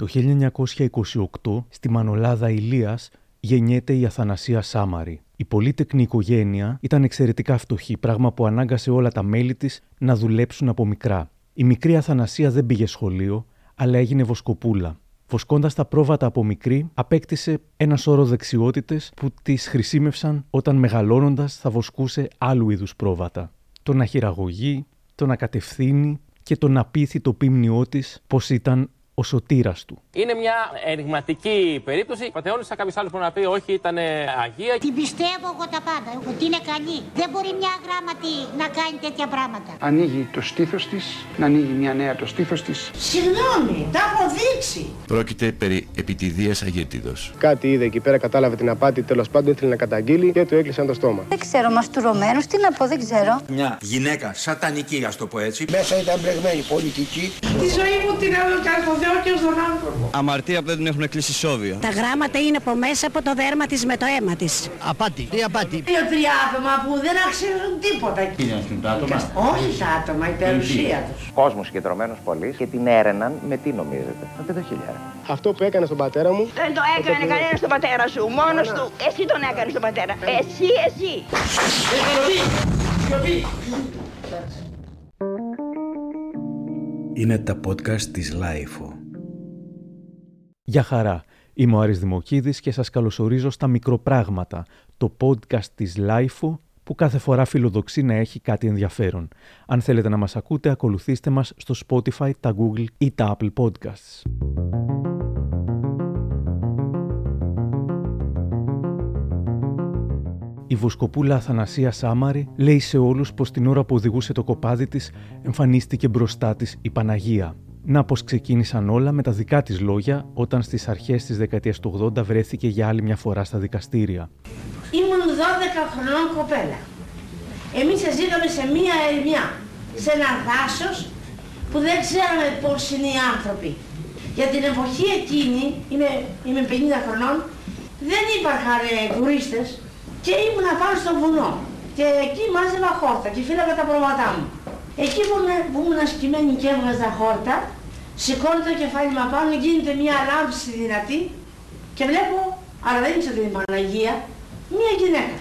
Το 1928 στη Μανολάδα Ηλίας γεννιέται η Αθανασία Σάμαρη. Η πολύτεκνη οικογένεια ήταν εξαιρετικά φτωχή, πράγμα που ανάγκασε όλα τα μέλη της να δουλέψουν από μικρά. Η μικρή Αθανασία δεν πήγε σχολείο, αλλά έγινε βοσκοπούλα. Βοσκώντας τα πρόβατα από μικρή, απέκτησε ένα σώρο δεξιότητες που τις χρησιμεύσαν όταν μεγαλώνοντας θα βοσκούσε άλλου είδους πρόβατα. Το να χειραγωγεί, το να κατευθύνει και το να πείθει το πίμνιό της πως ήταν ο σωτήρας του. Είναι μια ενηγματική περίπτωση. Πατεώνησα κάποιος άλλος που να πει όχι, ήταν αγία. Την πιστεύω εγώ τα πάντα, ότι είναι καλή. Δεν μπορεί μια γράμματη να κάνει τέτοια πράγματα. Ανοίγει το στήθος της, να ανοίγει μια νέα το στήθος της. Συγγνώμη, τα έχω δείξει. Πρόκειται περί επιτιδία αγέτιδο. Κάτι είδε εκεί πέρα, κατάλαβε την απάτη, τέλος πάντων ήθελε να καταγγείλει και του έκλεισαν το στόμα. Δεν ξέρω, μαστουρωμένο, τι να πω, δεν ξέρω. Μια γυναίκα σατανική, ας το πω έτσι. Μέσα ήταν μπλεγμένη πολιτική. Τη ζωή μου την έδωσα στο Θεό και στον άνθρωπο. Αμαρτία που δεν την έχουν κλείσει σόβια. Τα γράμματα είναι από μέσα από το δέρμα της με το αίμα της. Απάτη, τι απάτη. Δύο-τρία άτομα που δεν αξίζουν τίποτα. Τι είναι τα άτομα; Όχι τα άτομα, η περιουσία τους. Κόσμος συγκεντρωμένος πολύ και την έρεναν με τι νομίζετε; Με πεντοχιλιάρα. Αυτό που έκανε στον πατέρα μου. Δεν το έκανε κανένας στον πατέρα σου. Μόνος του. Εσύ τον έκανες στον πατέρα. Εσύ, εσύ. Είναι τα podcast της LiFO. Γεια χαρά. Είμαι ο Άρης Δημοκίδης και σας καλωσορίζω στα Μικροπράγματα, το podcast της LiFO που κάθε φορά φιλοδοξεί να έχει κάτι ενδιαφέρον. Αν θέλετε να μας ακούτε, ακολουθήστε μας στο Spotify, τα Google ή τα Apple Podcasts. Η βοσκοπούλα Αθανασίας Σάμαρη λέει σε όλους πως την ώρα που οδηγούσε το κοπάδι της, εμφανίστηκε μπροστά της η Παναγία. Να πως ξεκίνησαν όλα με τα δικά της λόγια όταν στις αρχές της δεκαετίας του 80 βρέθηκε για άλλη μια φορά στα δικαστήρια. Ήμουν 12 χρονών κοπέλα. Εμείς ζήκαμε σε μία ερημιά, σε ένα δάσος που δεν ξέραμε πώς είναι οι άνθρωποι. Για την εποχή εκείνη, είμαι, είμαι 50 χρονών, δεν υπήρχαν τουρίστες και ήμουν πάνω στο βουνό. Και εκεί μάζευα χόρτα και φύλαγα τα πρόβατά μου. Εκεί που, ήμουν- που ήμουν ασκημένη και έβγαζα χόρτα, σηκώνω το κεφάλι μου απάνω, γίνεται μια λάμψη δυνατή και βλέπω, αλλά δεν ήξερα την Παναγία, μια γυναίκα.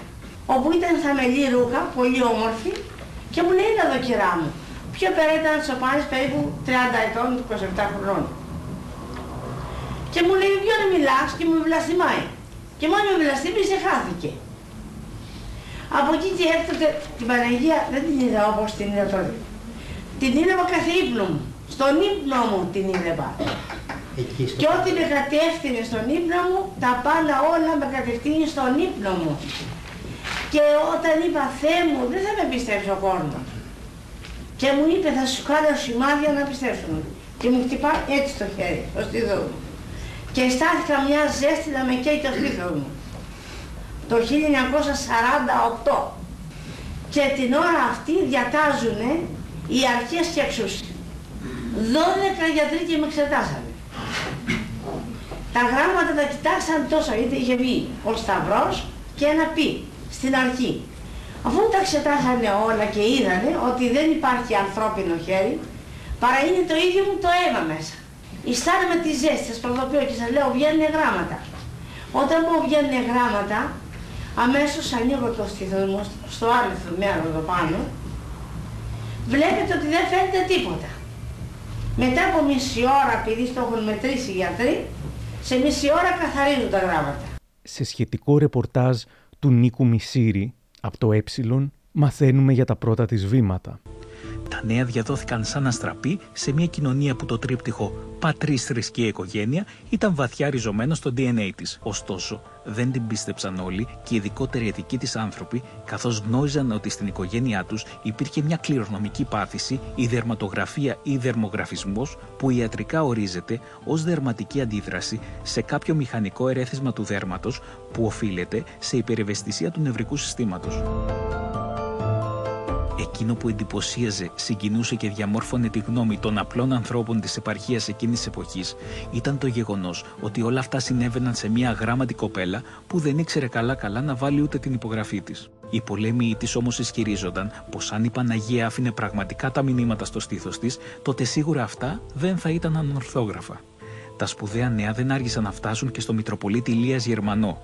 Όπου ήταν θαμελή ρούχα, πολύ όμορφη και μου λέει, έλα εδώ κυρά μου. Πιο πέρα ήταν σοπάνης περίπου 30 ετών, 27 χρονών. Και μου λέει, ποιο να μιλάς και μου βλαστημάει. Και μόλι με βλαστήμισε χάθηκε. Από εκεί και έκτοτε την Παναγία δεν την είδα όπως την είδα τότε. Την είδα κάθε ύπνο μου. Στον ύπνο μου την είδα. Και ό,τι με κατεύθυνε στον ύπνο μου, τα πάντα όλα με κατευθύνει στον ύπνο μου. Και όταν είπα Θεέ μου, δεν θα με πιστέψει ο κόσμος. Και μου είπε θα σου κάνω σημάδια να πιστέψουν. Και μου χτυπάει έτσι το χέρι, το στήθο μου. Και αισθάνθηκα μια ζέστη να με καίει το στήθο μου. Το 1948. Και την ώρα αυτή διατάζουν οι αρχές και εξούσια. 12 γιατροί και με εξετάσανε. Τα γράμματα τα κοιτάξαν τόσο, γιατί είχε βγει ο Σταυρός και ένα πι στην αρχή. Αφού τα εξετάσανε όλα και είδανε ότι δεν υπάρχει ανθρώπινο χέρι, παρά είναι το ίδιο μου το αίμα μέσα. Αισθάνομαι τη ζέστη, σας προδοποιώ και σας λέω βγαίνουν γράμματα. Όταν μου βγαίνουν γράμματα, αμέσως ανοίγω το στήθο μου στο άλλο μέρο εδώ πάνω, βλέπετε ότι δεν φαίνεται τίποτα. Μετά από μισή ώρα, επειδή το έχουν μετρήσει οι γιατροί, σε μισή ώρα καθαρίζουν τα γράμματα. Σε σχετικό ρεπορτάζ του Νίκου Μισήρη από το Ε, μαθαίνουμε για τα πρώτα της βήματα. Τα νέα διαδόθηκαν σαν αστραπή σε μια κοινωνία που το τρίπτυχο πατρίς θρησκεία οικογένεια ήταν βαθιά ριζωμένο στο DNA της. Ωστόσο, δεν την πίστεψαν όλοι και οι ειδικότεροι ειδικοί της άνθρωποι, καθώς γνώριζαν ότι στην οικογένειά τους υπήρχε μια κληρονομική πάθηση, η δερματογραφία ή δερμογραφισμός, που ιατρικά ορίζεται ως δερματική αντίδραση σε κάποιο μηχανικό ερέθισμα του δέρματος που οφείλεται σε υπερευαισθησία του νευρικού συστήματος. Εκείνο που εντυπωσίαζε, συγκινούσε και διαμόρφωνε τη γνώμη των απλών ανθρώπων της επαρχίας εκείνης τη εποχής ήταν το γεγονός ότι όλα αυτά συνέβαιναν σε μια αγράμματη κοπέλα που δεν ήξερε καλά-καλά να βάλει ούτε την υπογραφή της. Οι πολέμοι της όμως ισχυρίζονταν πως αν η Παναγία άφηνε πραγματικά τα μηνύματα στο στήθος της, τότε σίγουρα αυτά δεν θα ήταν ανορθόγραφα. Τα σπουδαία νέα δεν άργησαν να φτάσουν και στο Μητροπολίτη Ηλίας Γερμανό.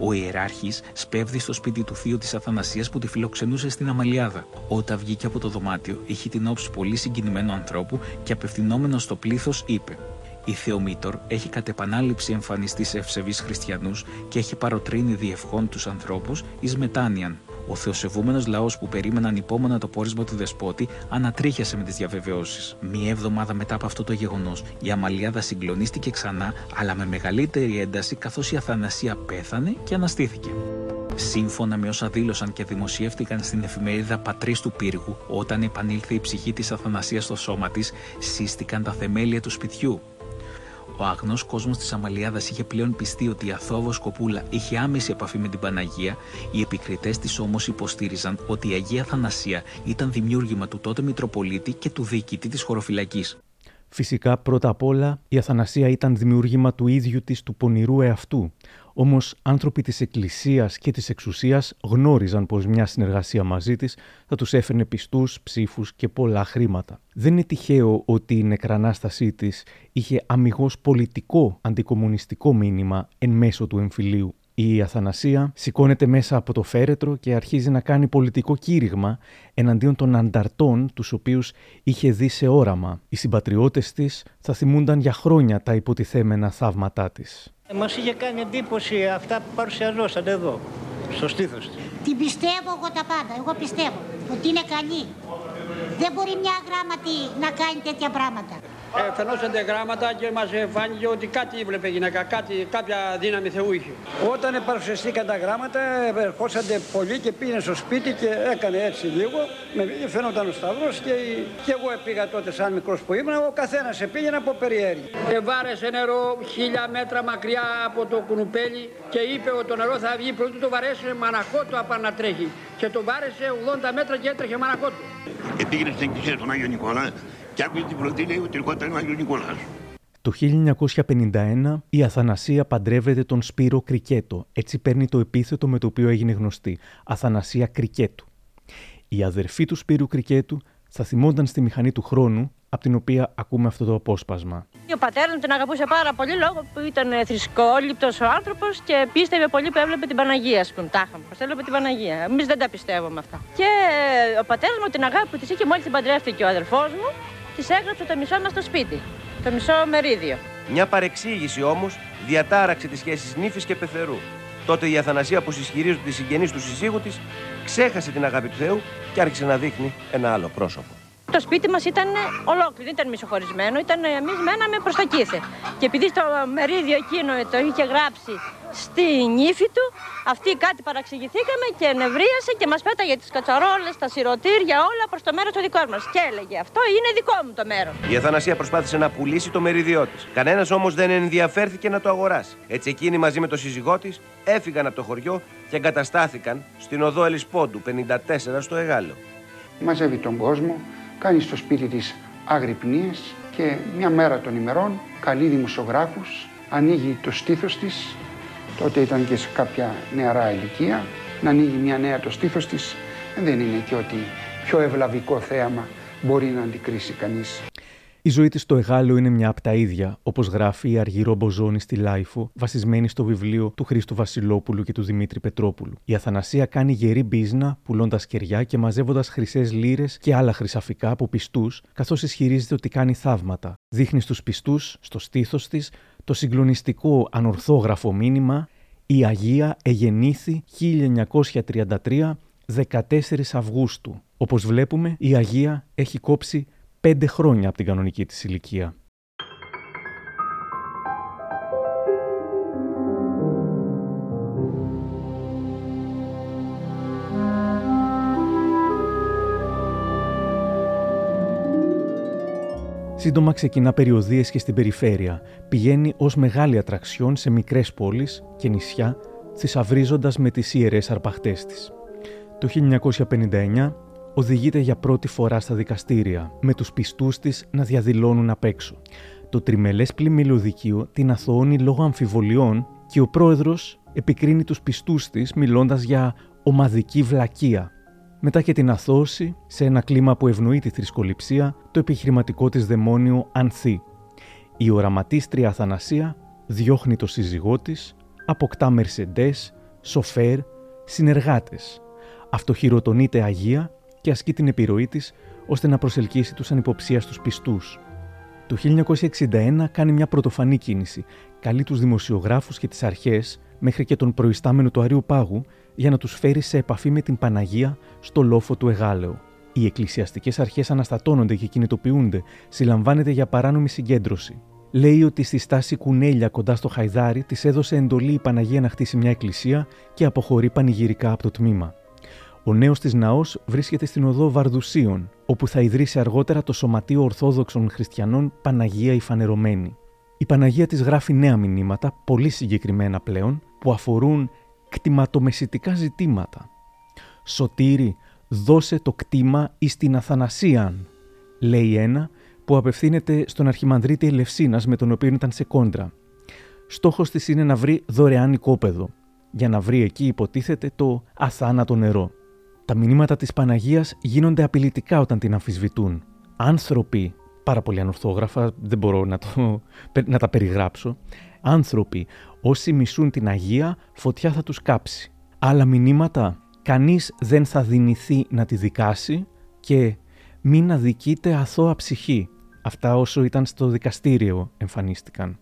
Ο ιεράρχης σπέβδει στο σπίτι του θείου της Αθανασίας που τη φιλοξενούσε στην Αμαλιάδα. Όταν βγήκε από το δωμάτιο, είχε την όψη πολύ συγκινημένου ανθρώπου και απευθυνόμενος στο πλήθος είπε: η Θεομήτωρ έχει κατ' επανάληψη εμφανιστεί σε ευσεβείς χριστιανούς και έχει παροτρύνει διευχών τους ανθρώπους εις μετάνοιαν. Ο θεοσεβούμενος λαός που περίμεναν υπόμονα το πόρισμα του δεσπότη ανατρίχιασε με τις διαβεβαιώσεις. Μία εβδομάδα μετά από αυτό το γεγονός, η Αμαλιάδα συγκλονίστηκε ξανά, αλλά με μεγαλύτερη ένταση καθώς η Αθανασία πέθανε και αναστήθηκε. Σύμφωνα με όσα δήλωσαν και δημοσιεύτηκαν στην εφημερίδα Πατρίς του Πύργου, όταν επανήλθε η ψυχή της Αθανασίας στο σώμα της, σύστηκαν τα θεμέλια του σπιτιού. Ο αγνός κόσμος της Αμαλιάδας είχε πλέον πιστεί ότι η Αθώβος Κοπούλα είχε άμεση επαφή με την Παναγία, οι επικριτές της όμως υποστήριζαν ότι η Αγία Θανασία ήταν δημιούργημα του τότε Μητροπολίτη και του διοικητή της χωροφυλακής. Φυσικά, πρώτα απ' όλα, η Αθανασία ήταν δημιούργημα του ίδιου της του πονηρού εαυτού. Όμως, άνθρωποι της Εκκλησίας και της εξουσίας γνώριζαν πως μια συνεργασία μαζί της θα τους έφερνε πιστούς, ψήφους και πολλά χρήματα. Δεν είναι τυχαίο ότι η νεκρανάστασή της είχε αμυγός πολιτικό αντικομουνιστικό μήνυμα εν μέσω του εμφυλίου. Η Αθανασία σηκώνεται μέσα από το φέρετρο και αρχίζει να κάνει πολιτικό κήρυγμα εναντίον των ανταρτών τους οποίους είχε δει σε όραμα. Οι συμπατριώτες της θα θυμούνταν για χρόνια τα υποτιθέμενα θαύματά της. Μας είχε κάνει εντύπωση αυτά που παρουσιαζόσατε εδώ, στο στήθος της. Την πιστεύω εγώ τα πάντα. Εγώ πιστεύω ότι είναι καλή. Δεν μπορεί μια γράμματη να κάνει τέτοια πράγματα. Ε, φαινόσανται γράμματα και μας φάνηκε ότι κάτι έβλεπε γυναίκα, κάτι, κάποια δύναμη Θεού είχε. Όταν παρουσιαστήκαν τα γράμματα, ερχόσανται πολλοί και πήγαινε στο σπίτι και έκανε έτσι λίγο. Με φαίνονταν ο Σταυρός και, και εγώ πήγα τότε σαν μικρός που ήμουν. Ο καθένας πήγαινε από περιέργεια. Και βάρεσε νερό χίλια μέτρα μακριά από το κουνουπέλι και είπε ότι το νερό θα βγει πρωτού το βαρέσει μανακό του απανατρέχει. Και το βάρεσε 80 μέτρα και έτρεχε μανακό του. Και πήγαινε στην εκκλησία του Άγιο Νικόλα και άκουσε την πρωτή λέει ότι ήταν ο Άγιος Νικόλας. Το 1951 η Αθανασία παντρεύεται τον Σπύρο Κρικέτο. Έτσι παίρνει το επίθετο με το οποίο έγινε γνωστή. Αθανασία Κρικέτου. Η αδερφή του Σπύρου Κρικέτου θα θυμόνταν στη μηχανή του χρόνου, από την οποία ακούμε αυτό το απόσπασμα. Ο πατέρας μου την αγαπούσε πάρα πολύ λόγω που ήταν θρησκόληπτος ο άνθρωπος και πίστευε πολύ που έβλεπε την Παναγία, ας πούμε. Τάχα μου, έβλεπε την Παναγία. Εμείς δεν τα πιστεύουμε αυτά. Και ο πατέρας μου την αγάπη που της είχε μόλις την παντρεύτηκε ο αδερφός μου, της έγραψε το μισό μας στο σπίτι. Το μισό μερίδιο. Μια παρεξήγηση όμως διατάραξε τις σχέσεις νύφης και πεθερού. Τότε η Αθανασία που συσχυρίζονται τη συγγενείς του συζύγου της ξέχασε την αγάπη του Θεού και άρχισε να δείχνει ένα άλλο πρόσωπο. Το σπίτι μας ήταν ολόκληρο, δεν ήταν μισοχωρισμένο, ήταν εμείς μέναμε προς τα κήθε. Και επειδή το μερίδιο εκείνο το είχε γράψει στη νύφη του, αυτή κάτι παραξηγηθήκαμε και ενευρίασε και μας πέταγε τις κατσαρόλες, τα σιρωτήρια, όλα προς το μέρος του δικό μας. Και έλεγε Αυτό είναι δικό μου το μέρος. Η Αθανασία προσπάθησε να πουλήσει το μερίδιό της. Κανένας όμως δεν ενδιαφέρθηκε να το αγοράσει. Έτσι εκείνη μαζί με το σύζυγό της έφυγαν από το χωριό και εγκαταστάθηκαν στην οδό Ελισπόντου 54 στο Εγάλο. Μαζεύει τον κόσμο, κάνει στο σπίτι της αγρυπνίες και μια μέρα των ημερών καλεί δημοσιογράφους, ανοίγει το στήθος της, τότε ήταν και σε κάποια νεαρά ηλικία, να ανοίγει μια νέα το στήθος της, δεν είναι και ότι πιο ευλαβικό θέαμα μπορεί να αντικρίσει κανείς. Η ζωή της στο Αιγάλεω είναι μια από τα ίδια, όπως γράφει η Αργυρώ Μποζώνη στη LiFO, βασισμένη στο βιβλίο του Χρήστου Βασιλόπουλου και του Δημήτρη Πετρόπουλου. Η Αθανασία κάνει γερή μπίζνα, πουλώντας κεριά και μαζεύοντας χρυσές λίρες και άλλα χρυσαφικά από πιστούς, καθώς ισχυρίζεται ότι κάνει θαύματα. Δείχνει στους πιστούς, στο στήθος της, το συγκλονιστικό ανορθόγραφο μήνυμα «Η Αγία εγεννήθη 1933 14 Αυγούστου». Όπως βλέπουμε, η Αγία έχει κόψει πέντε χρόνια από την κανονική της ηλικία. Σύντομα ξεκινά περιοδίες και στην περιφέρεια. Πηγαίνει ως μεγάλη ατραξιόν σε μικρές πόλεις και νησιά, θησαυρίζοντας με τις ιερές αρπαχτές της. Το 1959 οδηγείται για πρώτη φορά στα δικαστήρια, με τους πιστούς της να διαδηλώνουν απ' έξω. Το τριμελές πλημμυλοδικείο την αθωώνει λόγω αμφιβολιών και ο πρόεδρος επικρίνει τους πιστούς της μιλώντας για ομαδική βλακεία. Μετά και την αθώωση, σε ένα κλίμα που ευνοεί τη θρησκοληψία, το επιχειρηματικό της δαιμόνιο ανθεί. Η οραματίστρια Αθανασία διώχνει το σύζυγό της, αποκτά μερσεντές, σοφέρ, συνεργάτες. Αυτοχειροτονείται Αγία και ασκεί την επιρροή της ώστε να προσελκύσει τους ανυποψίαστους πιστούς. Το 1961 κάνει μια πρωτοφανή κίνηση. Καλεί τους δημοσιογράφους και τις αρχές, μέχρι και τον προϊστάμενο του Αρίου Πάγου, για να τους φέρει σε επαφή με την Παναγία στο λόφο του Εγάλεο. Οι εκκλησιαστικές αρχές αναστατώνονται και κινητοποιούνται, συλλαμβάνεται για παράνομη συγκέντρωση. Λέει ότι στη στάση Κουνέλια κοντά στο Χαϊδάρι της έδωσε εντολή η Παναγία να χτίσει μια εκκλησία και αποχωρεί πανηγυρικά από το τμήμα. Ο νέος της ναός βρίσκεται στην οδό Βαρδουσίων, όπου θα ιδρύσει αργότερα το Σωματείο Ορθόδοξων Χριστιανών Παναγία η Φανερωμένη. Η Παναγία της γράφει νέα μηνύματα, πολύ συγκεκριμένα πλέον, που αφορούν κτηματομεσητικά ζητήματα. Σωτήρι, δώσε το κτήμα εις την Αθανασίαν, λέει ένα που απευθύνεται στον Αρχιμανδρίτη Ελευσίνας με τον οποίο ήταν σε κόντρα. Στόχος της είναι να βρει δωρεάν οικόπεδο, για να βρει εκεί υποτίθεται το αθάνατο νερό. Τα μηνύματα της Παναγίας γίνονται απειλητικά όταν την αμφισβητούν. Άνθρωποι, πάρα πολύ ανορθόγραφα, δεν μπορώ να, το, να τα περιγράψω, άνθρωποι όσοι μισούν την Αγία, φωτιά θα τους κάψει. Άλλα μηνύματα, κανείς δεν θα δυνηθεί να τη δικάσει και μην αδικείται αθώα ψυχή. Αυτά όσο ήταν στο δικαστήριο εμφανίστηκαν.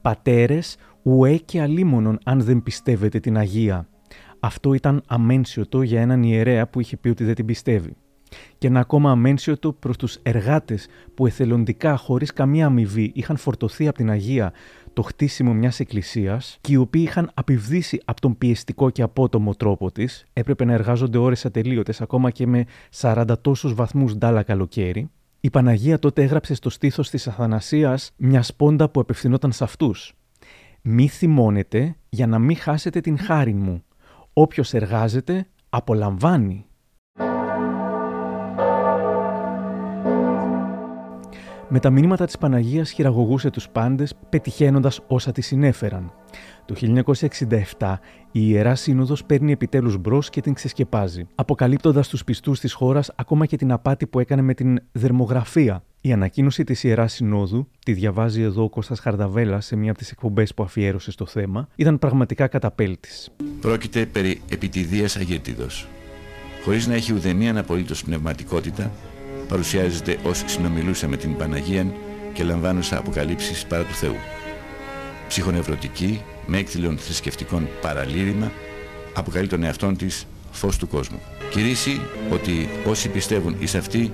Πατέρες, ουέ και αλίμονον αν δεν πιστεύετε την Αγία. Αυτό ήταν αμένσιωτο για έναν ιερέα που είχε πει ότι δεν την πιστεύει. Και ένα ακόμα αμένσιωτο προς τους εργάτες που εθελοντικά χωρίς καμία αμοιβή είχαν φορτωθεί από την Αγία το χτίσιμο μιας εκκλησίας και οι οποίοι είχαν απειβδίσει από τον πιεστικό και απότομο τρόπο της, έπρεπε να εργάζονται ώρες ατελείωτες ακόμα και με 40 τόσους βαθμούς ντάλα καλοκαίρι, η Παναγία τότε έγραψε στο στήθος της Αθανασίας μια σπόντα που απευθυνόταν σε αυτούς. «Μη θυμώνετε για να μην χάσετε την χάρη μου. Όποιος εργάζεται, απολαμβάνει». Με τα μηνύματα της Παναγίας χειραγωγούσε τους πάντες, πετυχαίνοντας όσα τη συνέφεραν. Το 1967 η Ιερά Σύνοδος παίρνει επιτέλους μπρος και την ξεσκεπάζει, αποκαλύπτοντας τους πιστούς της χώρας ακόμα και την απάτη που έκανε με την δερμογραφία. Η ανακοίνωση της Ιεράς Συνόδου, τη διαβάζει εδώ ο Κώστας Χαρδαβέλα σε μία από τις εκπομπές που αφιέρωσε στο θέμα, ήταν πραγματικά καταπέλτης. Πρόκειται περί επιτιδίας αγέτιδος. Χωρίς να έχει ουδενία απολύτως πνευματικότητα, παρουσιάζεται ως συνομιλούσα με την Παναγία και λαμβάνουσα αποκαλύψεις παρά του Θεού. Ψυχονευρωτική, με έκθυλων θρησκευτικών παραλήρημα, αποκαλεί τον εαυτόν της φως του κόσμου. Κηρύσσει ότι όσοι πιστεύουν εις αυτή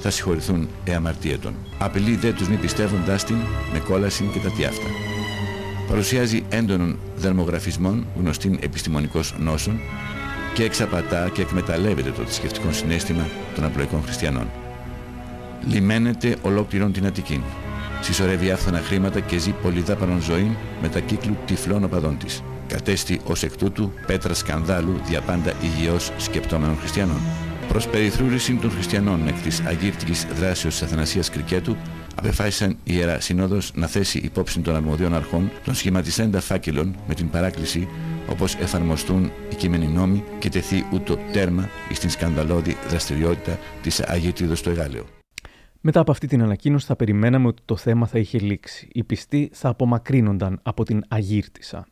θα συγχωρηθούν εαμαρτίετον. Απειλεί δε τους μη πιστεύοντάς την με κόλαση και τα τιάφτα. Παρουσιάζει έντονων δερμογραφισμών γνωστήν επιστημονικός νόσων και εξαπατά και εκμεταλλεύεται το θρησκευτικό συνέστημα των απλοϊκών χριστιανών. Λιμένεται ολόκληρον την Αττική. Συσσωρεύει άφθονα χρήματα και ζει πολυδάπανον ζωή με τα κύκλου τυφλών οπαδών της. Κατέστη ως εκ τούτου πέτρα σκανδάλου διαπάντα υγιώς σκεπτόμενων χριστιανών. Προς περιθρούρηση των χριστιανών εκ της αγύρτικης δράσεως της Αθανασίας Κρικέτου απεφάσισαν η Ιερά Συνόδος να θέσει υπόψη των αρμοδίων αρχών των σχηματιστέντα φάκελων με την παράκληση όπως εφαρμοστούν οι κείμενοι νόμοι και τεθεί ούτω τέρμα στην σκανδαλώδη δραστηριότητα της Αγίτιδος στο Εγάλεο. Μετά από αυτή την ανακοίνωση θα περιμέναμε ότι το θέμα θα είχε λήξει. Οι πιστοί θα απομακρύνονταν από την Αγύρτισσα.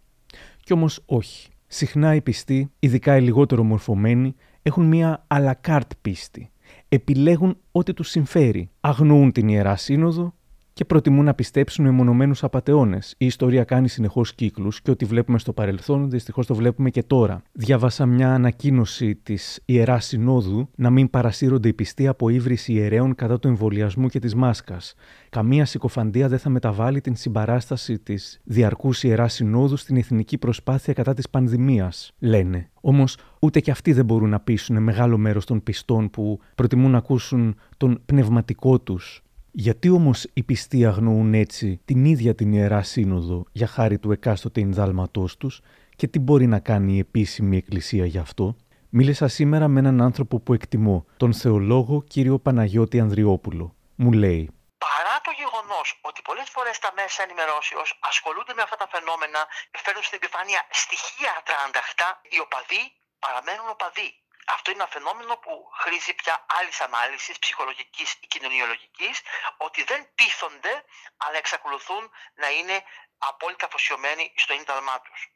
Κι όμως όχι. Συχνά οι πιστοί, ειδικά οι λιγότερο μορφωμένοι, έχουν μία αλακάρτ πίστη. Επιλέγουν ό,τι τους συμφέρει. Αγνοούν την Ιερά Σύνοδο και προτιμούν να πιστέψουν μεμονωμένου απαταιώνες. Η ιστορία κάνει συνεχώς κύκλους και ό,τι βλέπουμε στο παρελθόν, δυστυχώς το βλέπουμε και τώρα. Διάβασα μια ανακοίνωση της Ιεράς Συνόδου να μην παρασύρονται οι πιστοί από ύβριση ιερέων κατά του εμβολιασμού και της μάσκας. Καμία συκοφαντία δεν θα μεταβάλει την συμπαράσταση της διαρκούς Ιεράς Συνόδου στην εθνική προσπάθεια κατά της πανδημίας, λένε. Όμως, ούτε και αυτοί δεν μπορούν να πείσουν μεγάλο μέρος των πιστών που προτιμούν να ακούσουν τον πνευματικό τους γιατί όμως οι πιστοί αγνοούν έτσι την ίδια την Ιερά Σύνοδο για χάρη του εκάστοτε ενδάλματός τους και τι μπορεί να κάνει η επίσημη εκκλησία γι' αυτό; Μίλησα σήμερα με έναν άνθρωπο που εκτιμώ, τον θεολόγο κύριο Παναγιώτη Ανδριόπουλο. Μου λέει Παρά το γεγονός ότι πολλές φορές τα μέσα ενημερώσεως ασχολούνται με αυτά τα φαινόμενα και φέρνουν στην επιφάνεια στοιχεία τρανταχτά, οι οπαδοί παραμένουν οπαδοί. Αυτό είναι ένα φαινόμενο που χρήζει πια άλλης ανάλυσης ψυχολογικής ή κοινωνιολογικής, ότι δεν πείθονται, αλλά εξακολουθούν να είναι απόλυτα αφοσιωμένοι στο ίνταλμά τους.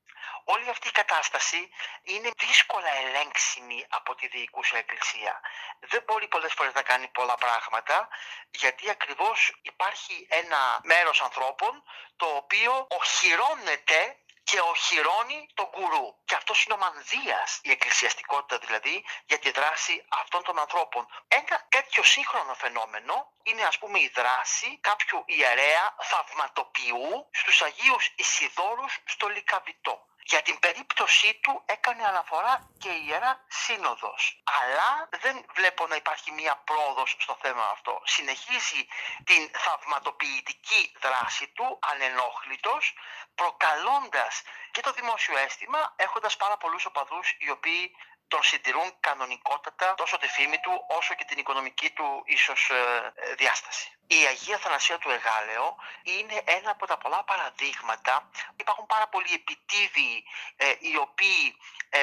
Όλη αυτή η κατάσταση είναι δύσκολα ελέγξιμη από τη διοικούσα εκκλησία. Δεν μπορεί πολλές φορές να κάνει πολλά πράγματα γιατί ακριβώς υπάρχει ένα μέρος ανθρώπων το οποίο οχυρώνεται και οχυρώνει τον κουρού. Και αυτός είναι ο μανδύας, η εκκλησιαστικότητα δηλαδή, για τη δράση αυτών των ανθρώπων. Ένα τέτοιο σύγχρονο φαινόμενο είναι ας πούμε η δράση κάποιου ιερέα θαυματοποιού στους Αγίους Ισιδόρους στο Λικαβιτό. Για την περίπτωσή του έκανε αναφορά και η Ιερά Σύνοδος. Αλλά δεν βλέπω να υπάρχει μία πρόοδος στο θέμα αυτό. Συνεχίζει την θαυματοποιητική δράση του, ανενόχλητος, προκαλώντας και το δημόσιο αίσθημα, έχοντας πάρα πολλούς οπαδούς οι οποίοι τον συντηρούν κανονικότατα τόσο τη φήμη του όσο και την οικονομική του ίσως ε, ε, διάσταση. Η Αγία Θανασία του Εγάλεο είναι ένα από τα πολλά παραδείγματα. Υπάρχουν πάρα πολλοί επιτίδιοι ε, οι οποίοι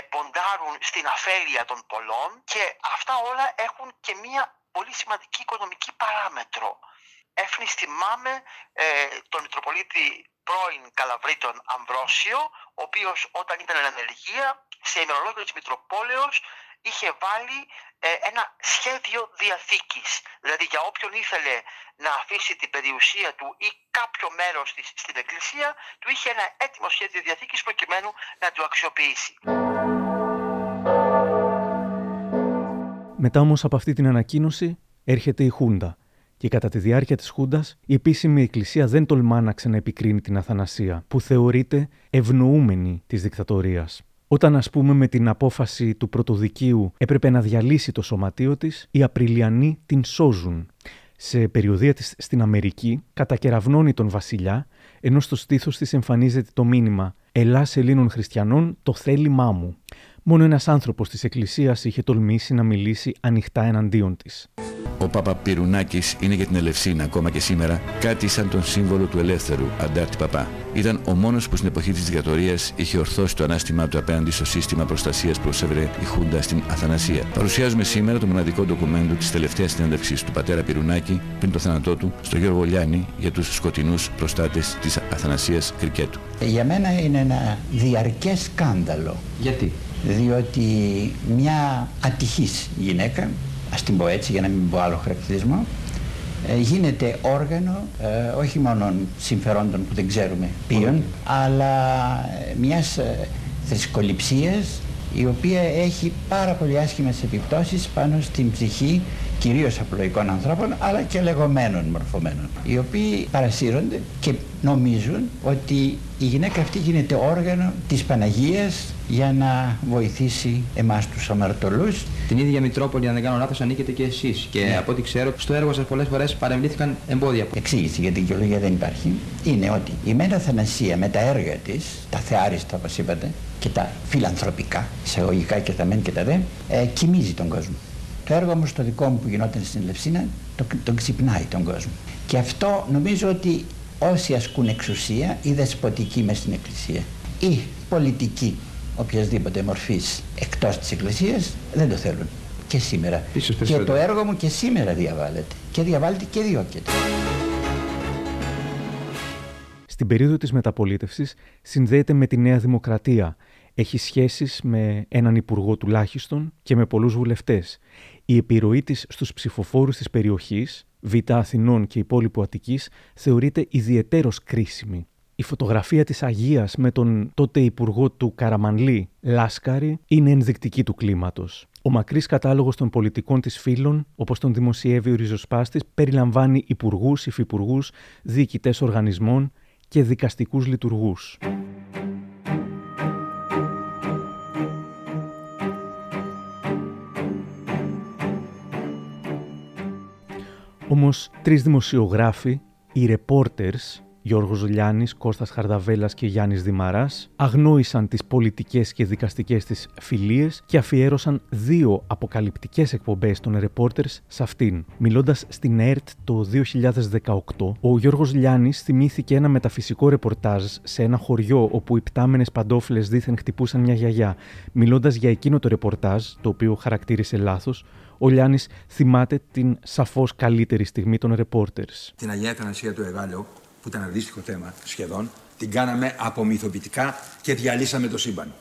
ποντάρουν στην αφέλεια των πολλών και αυτά όλα έχουν και μία πολύ σημαντική οικονομική παράμετρο. Έφνης θυμάμαι τον Μητροπολίτη πρώην Καλαβρίτων Αμβρόσιο, ο οποίος όταν ήταν εν ανεργία, σε ημερολόγιο της Μητροπόλεως είχε βάλει ε, ένα σχέδιο διαθήκης. Δηλαδή για όποιον ήθελε να αφήσει την περιουσία του ή κάποιο μέρος της στην εκκλησία, του είχε ένα έτοιμο σχέδιο διαθήκης προκειμένου να το αξιοποιήσει. Μετά όμως από αυτή την ανακοίνωση έρχεται η Χούντα και κατά τη διάρκεια της Χούντας, η επίσημη Εκκλησία δεν τολμά να ξαναεπικρίνει την Αθανασία, που θεωρείται ευνοούμενη της δικτατορίας. Όταν, ας πούμε, με την απόφαση του πρωτοδικείου έπρεπε να διαλύσει το σωματείο της, οι Απριλιανοί την σώζουν. Σε περιοδία της στην Αμερική, κατακεραυνώνει τον βασιλιά, ενώ στο στήθος της εμφανίζεται το μήνυμα «Ελλάς Ελλήνων χριστιανών, το θέλημά μου». Μόνο ένας άνθρωπος της Εκκλησίας είχε τολμήσει να μιλήσει ανοιχτά εναντίον της. Ο Παπα Πυρουνάκης είναι για την Ελευσίνα ακόμα και σήμερα κάτι σαν τον σύμβολο του ελεύθερου, αντάρτη παπά. Ήταν ο μόνος που στην εποχή της δικτατορίας είχε ορθώσει το ανάστημά του απέναντι στο σύστημα προστασίας που προσέβρε η Χούντα στην Αθανασία. Παρουσιάζουμε σήμερα το μοναδικό ντοκουμέντο της τελευταίας συνέντευξης του πατέρα Πυρουνάκη πριν το θάνατό του στο Γιώργο Λιάννη για τους σκοτεινούς προστάτες της Αθανασίας Κρικέτου. Για μένα είναι ένα διαρκές σκάνδαλο. Γιατί; Διότι μια ατυχής γυναίκα ας την πω έτσι για να μην πω άλλο χαρακτηρισμό, ε, γίνεται όργανο ε, όχι μόνο συμφερόντων που δεν ξέρουμε ποιον, αλλά ε, μιας θρησκοληψίας η οποία έχει πάρα πολύ άσχημες επιπτώσεις πάνω στην ψυχή κυρίως απλοϊκών ανθρώπων αλλά και λεγόμενων μορφωμένων οι οποίοι παρασύρονται και νομίζουν ότι η γυναίκα αυτή γίνεται όργανο της Παναγίας για να βοηθήσει εμάς τους αμαρτωλούς. Την ίδια Μητρόπολη, αν δεν κάνω λάθος, ανήκετε και εσείς. Και ναι. από ό,τι ξέρω, στο έργο σας πολλές φορές παρεμβλήθηκαν εμπόδια. Εξήγηση για την δικαιολογία δεν υπάρχει. Είναι ότι η Μένα Θανασία με τα έργα της, τα θεάριστα όπως είπατε, και τα φιλανθρωπικά, εισαγωγικά και τα μεν και τα δε, ε, κοιμίζει τον κόσμο. Το έργο όμως το δικό μου που γινόταν στην Λευσίνα, τον το ξυπνάει τον κόσμο. Και αυτό νομίζω ότι όσοι ασκούν εξουσία ή δεσποτική μέσα στην Εκκλησία ή πολιτική οποιασδήποτε μορφής εκτός της Εκκλησίας δεν το θέλουν. Και σήμερα. και το έργο μου και σήμερα διαβάλλεται. Και διαβάλλεται και διώκεται. Στην περίοδο της μεταπολίτευσης συνδέεται με τη Νέα Δημοκρατία. Έχει σχέσεις με έναν υπουργό τουλάχιστον και με πολλούς βουλευτές. Η επιρροή της στους ψηφοφόρους της περιοχής, Β' Αθηνών και υπόλοιπου Αττικής, θεωρείται ιδιαιτέρως κρίσιμη. Η φωτογραφία της Αγίας με τον τότε υπουργό του Καραμανλή, Λάσκαρη, είναι ενδεικτική του κλίματος. Ο μακρύς κατάλογος των πολιτικών της φίλων, όπως τον δημοσιεύει ο ριζοσπάστης, περιλαμβάνει υπουργούς, υφυπουργούς, διοικητές οργανισμών και δικαστικούς λειτουργούς. Όμως τρεις δημοσιογράφοι, οι reporters, Γιώργος Λιάννης, Κώστας Χαρδαβέλας και Γιάννης Δημαράς αγνόησαν τις πολιτικές και δικαστικές της φιλίες και αφιέρωσαν δύο αποκαλυπτικές εκπομπές των Reporters σε αυτήν. Μιλώντας στην ΕΡΤ το 2018, ο Γιώργος Λιάννης θυμήθηκε ένα μεταφυσικό ρεπορτάζ σε ένα χωριό όπου οι πτάμενες παντόφλες δήθεν χτυπούσαν μια γιαγιά. Μιλώντας για εκείνο το ρεπορτάζ, το οποίο χαρακτήρισε λάθος, ο Λιάννης θυμάται την σαφώς καλύτερη στιγμή των Reporters. Την Αγία Θανασία του Εγάλεο, που ήταν αντίστοιχο θέμα σχεδόν, την κάναμε απομυθοποιητικά και διαλύσαμε το σύμπαν.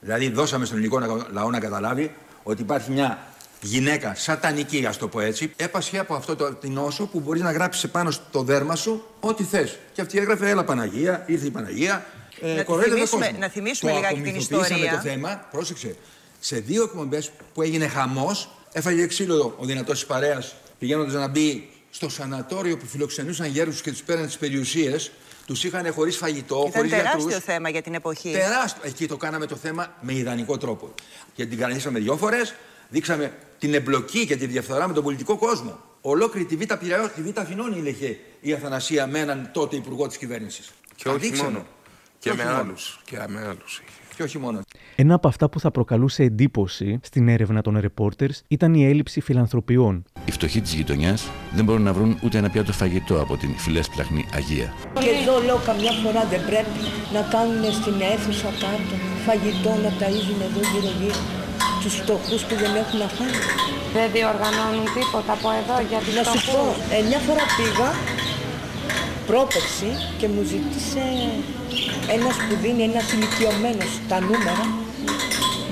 Δηλαδή δώσαμε στον ελληνικό λαό να καταλάβει ότι υπάρχει μια γυναίκα σατανική, ας το πω έτσι, έπασχε από αυτό το, την όσο που μπορείς να γράψεις πάνω στο δέρμα σου ό,τι θες. Και αυτή έγραφε, Έλα Παναγία, ήρθε η Παναγία. Ε, να, θυμίσουμε, να θυμίσουμε το λιγάκι την ιστορία. το θέμα, πρόσεξε, σε δύο εκπομπές που έγινε χαμός, έφαγε ξύλο ο δυνατός της παρέας πηγαίνοντας να μπει στο σανατόριο που φιλοξενούσαν γέρου και τους πέραν τις περιουσίες. Τους είχαν χωρίς φαγητό, χωρίς γιατρούς. Ήταν τεράστιο θέμα για την εποχή. Τεράστιο. Εκεί το κάναμε το θέμα με ιδανικό τρόπο. Και την κανονίσαμε δύο φορές. Δείξαμε την εμπλοκή και τη διαφθορά με τον πολιτικό κόσμο. Ολόκληρη τη Β' Πειραιό, τη Β' Αθηνών είχε η Αθανασία με έναν τότε υπουργό της κυβέρνησης. Και όχι μόνο. Και, με άλλους. Και με άλλους. Και όχι μόνος. Ένα από αυτά που θα προκαλούσε εντύπωση στην έρευνα των reporters ήταν η έλλειψη φιλανθρωπιών. Οι φτωχοί της γειτονιάς δεν μπορούν να βρουν ούτε ένα πιάτο φαγητό από την φιλέσπλαχνη Αγία. Και εδώ λέω καμιά φορά δεν πρέπει να κάνουν στην αίθουσα κάτω φαγητό να ταΐζουν εδώ γύρω-γύρω τους φτωχούς που δεν έχουν να φάνε. Δεν διοργανώνουν τίποτα από εδώ για τους Να σου πω, ε, μια φορά πήγα πρόπερση και μου ζήτησε ένας που δίνει, ένας ηλικιωμένος τα νούμερα,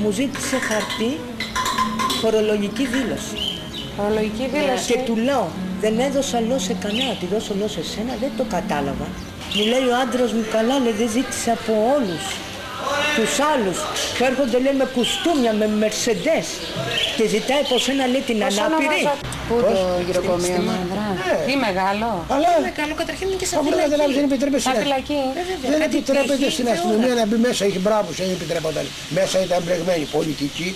μου ζήτησε χαρτί φορολογική δήλωση. Φορολογική δήλωση. Και του λέω, δεν έδωσα λόγο σε κανένα, τη δώσω λόγο σε σένα, δεν το κατάλαβα. Μου λέει ο άντρας μου καλά, λέει, δεν ζήτησε από όλους τους άλλους που έρχονται λέει με κουστούμια, με μερσεντές και ζητάει από σένα λέει την ανάπηρη. Πού το γυροκομείο μάνδρα, τι μεγάλο. Αλλά τι μεγάλο, καταρχήν είναι και στα αφού φυλακή. δεν επιτρέπεται Στα στην φυλακή. Δεν επιτρέπεται στην αστυνομία να μπει μέσα, έχει μπράβους, δεν επιτρέπονταν. Μέσα ήταν μπλεγμένοι πολιτικοί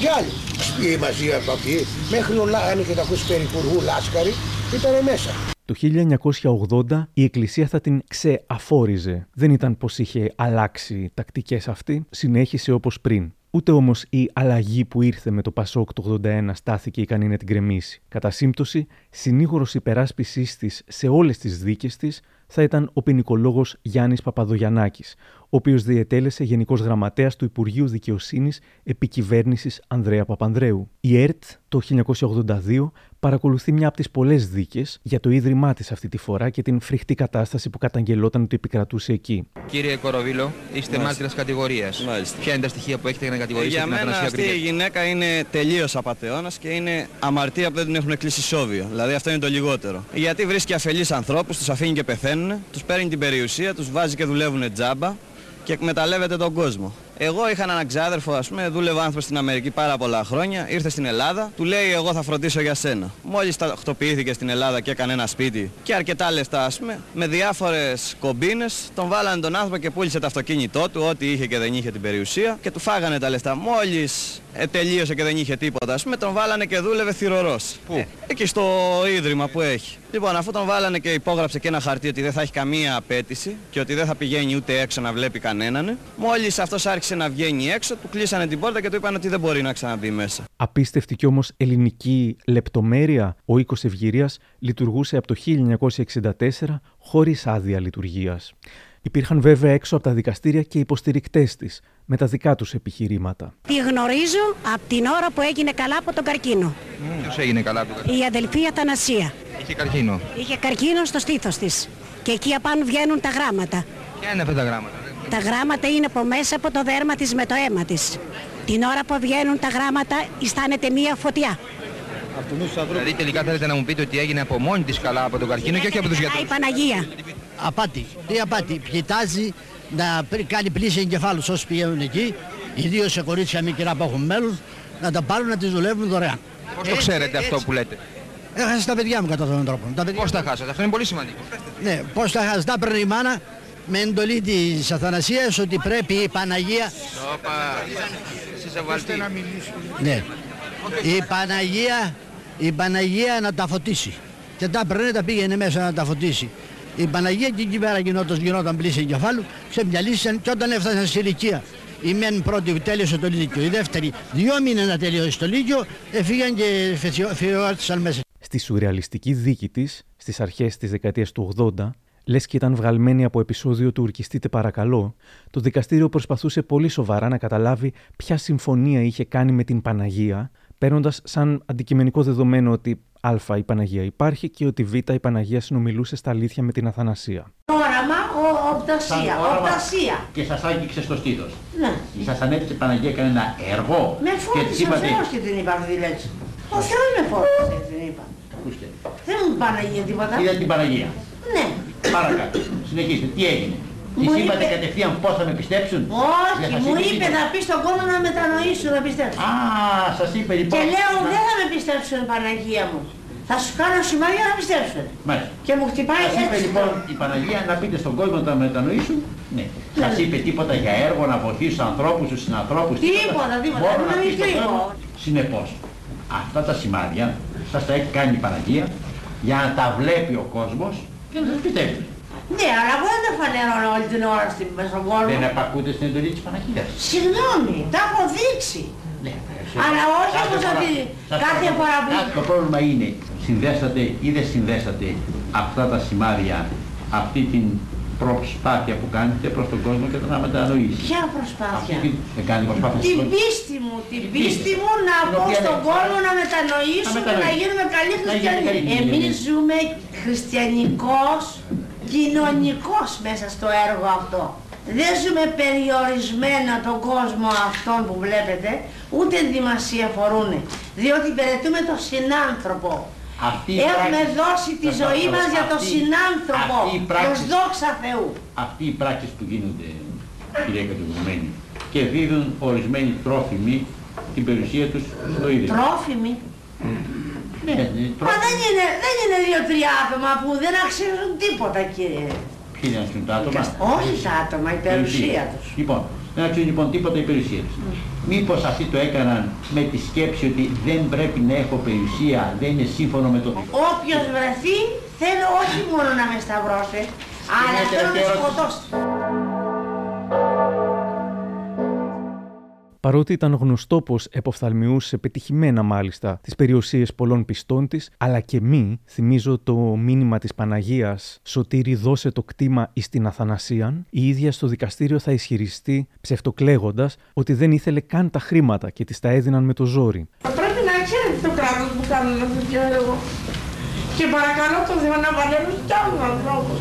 και άλλοι. Οι μαζί από αυτοί, μέχρι ο Λάγανη και τα ακούς περιπουργού Λάσκαρη, ήταν μέσα. Το 1980 η Εκκλησία θα την ξεαφόριζε. Δεν ήταν πως είχε αλλάξει τακτικές αυτή, συνέχισε όπως πριν. Ούτε όμως η αλλαγή που ήρθε με το Πασόκ το 81 στάθηκε ικανή να την κρεμίσει. Κατά σύμπτωση, συνήγορος υπεράσπιση της σε όλες τις δίκες της θα ήταν ο ποινικολόγος Γιάννης Παπαδογιαννάκης, ο οποίος διετέλεσε Γενικός Γραμματέας του Υπουργείου Δικαιοσύνης επί κυβέρνησης Ανδρέα Παπανδρέου. Η ΕΡΤ το 1982 παρακολουθεί μια από τις πολλές δίκες για το ίδρυμά της αυτή τη φορά και την φρικτή κατάσταση που καταγγελόταν ότι επικρατούσε εκεί. Κύριε Κοροβίλο, είστε μάρτυρας κατηγορίας. Ποια είναι τα στοιχεία που έχετε για να κατηγορήσετε Για την μένα Αθανασία αυτή η Γκριτέκ; γυναίκα είναι τελείως απαταιώνας και είναι αμαρτία που δεν την έχουν κλείσει σόβιο. Δηλαδή αυτό είναι το λιγότερο. Γιατί βρίσκει αφελείς ανθρώπους, τους αφήνει και πεθαίνουν, τους παίρνει την περιουσία, τους βάζει και δουλεύουν τζάμπα και εκμεταλλεύεται τον κόσμο. Εγώ είχα έναν ξάδερφο, ας πούμε, δούλευε άνθρωπος στην Αμερική πάρα πολλά χρόνια, ήρθε στην Ελλάδα, του λέει: Εγώ θα φροντίσω για σένα. Μόλις τακτοποιήθηκε στην Ελλάδα και έκανε ένα σπίτι και αρκετά λεφτά, ας πούμε, με διάφορες κομπίνες, τον βάλανε τον άνθρωπο και πούλησε το αυτοκίνητό του, ό,τι είχε και δεν είχε την περιουσία και του φάγανε τα λεφτά. Μόλις τελείωσε και δεν είχε τίποτα, ας πούμε, τον βάλανε και δούλευε θηρορό. Πού; Εκεί στο ίδρυμα που έχει. Λοιπόν, αφού τον βάλανε και υπόγραψε και ένα χαρτί ότι δεν θα έχει καμία απέτηση και ότι δεν θα πηγαίνει ούτε έξω να βλέπει κανέναν, μόλις αυτός άρχισε να βγαίνει έξω, του κλείσανε την πόρτα και του είπαν ότι δεν μπορεί να ξαναμπεί μέσα. Απίστευτη κι όμως ελληνική λεπτομέρεια, ο οίκος Ευγυρίας λειτουργούσε από το 1964 χωρίς άδεια λειτουργίας. Υπήρχαν βέβαια έξω από τα δικαστήρια και υποστηρικτές της, με τα δικά τους επιχειρήματα. Τη γνωρίζω από την ώρα που έγινε καλά από τον καρκίνο. Ποιος έγινε καλά από το καρκίνο; Η αδελφή Αθανασία. Είχε καρκίνο. Είχε καρκίνο στο στήθος της. Και εκεί απάνω βγαίνουν τα γράμματα. Ποια είναι αυτά τα γράμματα. Τα γράμματα είναι από μέσα από το δέρμα της με το αίμα της. Την ώρα που βγαίνουν τα γράμματα αισθάνεται μία φωτιά. Δηλαδή τελικά θέλετε να μου πείτε ότι έγινε από μόνη της καλά από τον καρκίνο και όχι από τους Α, γιατρούς. η Παναγία. Απάτη. Τι απάτη. Κοιτάζει να πρι- κάνει πλήση εγκεφάλους όσοι πηγαίνουν εκεί, ιδίως σε κορίτσια μικρά που έχουν μέλλον, να τα πάρουν να τις δουλεύουν δωρεάν. Πώς το ξέρετε αυτό που λέτε; Έχασα τα παιδιά μου κατά αυτόν τον τρόπο. Τα παιδιά... Πώς τα χάσατε; Αυτό είναι πολύ σημαντικό. Ναι, πώς τα χάσει. Τα έπαιρνε η μάνα με εντολή της Αθανασίας ότι πρέπει η Παναγία... Όπα. Εσείς αβαλτοί. Ναι. Η Παναγία, η Παναγία να τα φωτίσει. Και τα έπαιρνε, τα πήγαινε μέσα να τα φωτίσει. Η Παναγία και εκεί πέρα γινόταν, γινόταν πλήση εγκεφάλου, ξεμυαλίσαν και όταν έφτασαν σε ηλικία. Η μεν πρώτη που τέλειωσε το Λύκειο, η δεύτερη δύο μήνες να τελειώσει το Λύκειο, έφυγαν και φιωάτησαν μέσα. Στη σουρεαλιστική δίκη της, στις αρχές της δεκαετίας του 80, λες και ήταν βγαλμένη από επεισόδιο του Ουρκιστείτε παρακαλώ, το δικαστήριο προσπαθούσε πολύ σοβαρά να καταλάβει ποια συμφωνία είχε κάνει με την Παναγία, παίρνοντας σαν αντικειμενικό δεδομένο ότι Α η Παναγία υπάρχει και ότι Β η Παναγία συνομιλούσε στα αλήθεια με την Αθανασία. Όραμα, ο, οπτασία, οπτασία. Και σας άγγιξε στο στήθος. Ναι. Σας ανέβησε η Παναγία κανένα έργο. Με και φώτισε της ο είπατε. Θεός και την είπα αυτή τη λέξη. Ο Θεός με φώτισε και την είπα. Ακούστε. Δεν μου Παναγία τίποτα. Είδα την Παναγία. Ναι. Παρακάτω. Συνεχίστε. Τι έγινε; Μου Τη είπατε είπε- κατευθείαν πώς θα με πιστέψουν; Δεν Όχι, σας μου είπε τίποτα. να πει στον κόσμο να μετανοήσουν, να πιστέψουν. Α, σας είπε λοιπόν. Και λέω δεν θα με πιστέψουν Παναγία μου. Θα σου κάνω σημάδια να πιστέψουν. Μάλιστα. Και μου χτυπάει Σας είπε έτσι. λοιπόν η Παναγία να πείτε στον κόσμο να μετανοήσουν. Ναι. Σας είπε τίποτα για έργο να βοηθήσει τους ανθρώπους, τους συνανθρώπους. Τίποτα, τίποτα. Μόνο Δεν να με πεις στον κρύβω. κόσμο. Συνεπώς, αυτά τα σημάδια σας τα έχει κάνει η Παναγία για να τα βλέπει ο κόσμος και να σα πιστεύει. Ναι, αλλά εγώ δεν τα φανερώνω όλη την ώρα στην, στον κόσμο. Δεν επακούτε στην εντολή της Παναγίας. Συγγνώμη, τα έχω δείξει. Αλλά όχι Κάθε όπως φορά- ότι σας κάθε πω- φορά που... κάτι Το πρόβλημα είναι, συνδέσατε ή δεν συνδέσατε αυτά τα σημάδια, αυτή την προσπάθεια που κάνετε προς τον κόσμο και το να μετανοήσει. Ποια προσπάθεια; Αυτή την- δεν κάνετε προσπάθεια. Την στον- πίστη μου, την Την πίστη πίστη. μου να Την πω οποία στον ναι, κόσμο να- να μετανοήσουμε, να μετανοήσουμε. γίνουμε καλοί Να γίνουμε χριστιανοί. καλοί χριστιανοί. Εμείς ζούμε χριστιανικός, κοινωνικός μέσα στο έργο αυτό. Δεν ζούμε περιορισμένα τον κόσμο αυτόν που βλέπετε, ούτε ενδυμασία φορούν, διότι υπηρετούμε τον συνάνθρωπο. Αυτή η Έχουμε πράξη- δώσει τη σας ζωή παρακαλώ, μας για τον αυτή- συνάνθρωπο, αυτή η πράξη- προς δόξα Θεού. Αυτοί οι πράξεις που γίνονται, κυρία Κατηγορουμένη, και δίδουν ορισμένοι τρόφιμοι την περιουσία τους στο ίδιο. Τρόφιμοι; Ναι, ναι, Μα τρόφιμοι. δεν είναι, δεν είναι δύο-τρία άτομα που δεν αξίζουν τίποτα κύριε. Ποιοι δεν αξίζουν τα άτομα. Όχι τα άτομα, η περιουσία τους. Λοιπόν, δεν αξίζουν λοιπόν τίποτα η περιουσία τους. Μήπως αυτοί το έκαναν με τη σκέψη ότι δεν πρέπει να έχω περιουσία, δεν είναι σύμφωνο με το... Όποιος βρεθεί θέλω όχι μόνο να με σταυρώσει, αλλά μια θέλω να τελευταία ερώτηση. σκοτώσει. Παρότι ήταν γνωστό πως εποφθαλμιούσε πετυχημένα μάλιστα τις περιουσίες πολλών πιστών της, αλλά και μη, θυμίζω το μήνυμα της Παναγίας Σωτήρη δώσε το κτήμα εις την Αθανασίαν, η ίδια στο δικαστήριο θα ισχυριστεί, ψευτοκλέγοντας, ότι δεν ήθελε καν τα χρήματα και της τα έδιναν με το ζόρι. Πρέπει να ξέρετε το κράτος που κάνουν αυτό το έργο. Και παρακαλώ το Θεό να παλεύουν κι άλλους ανθρώπους.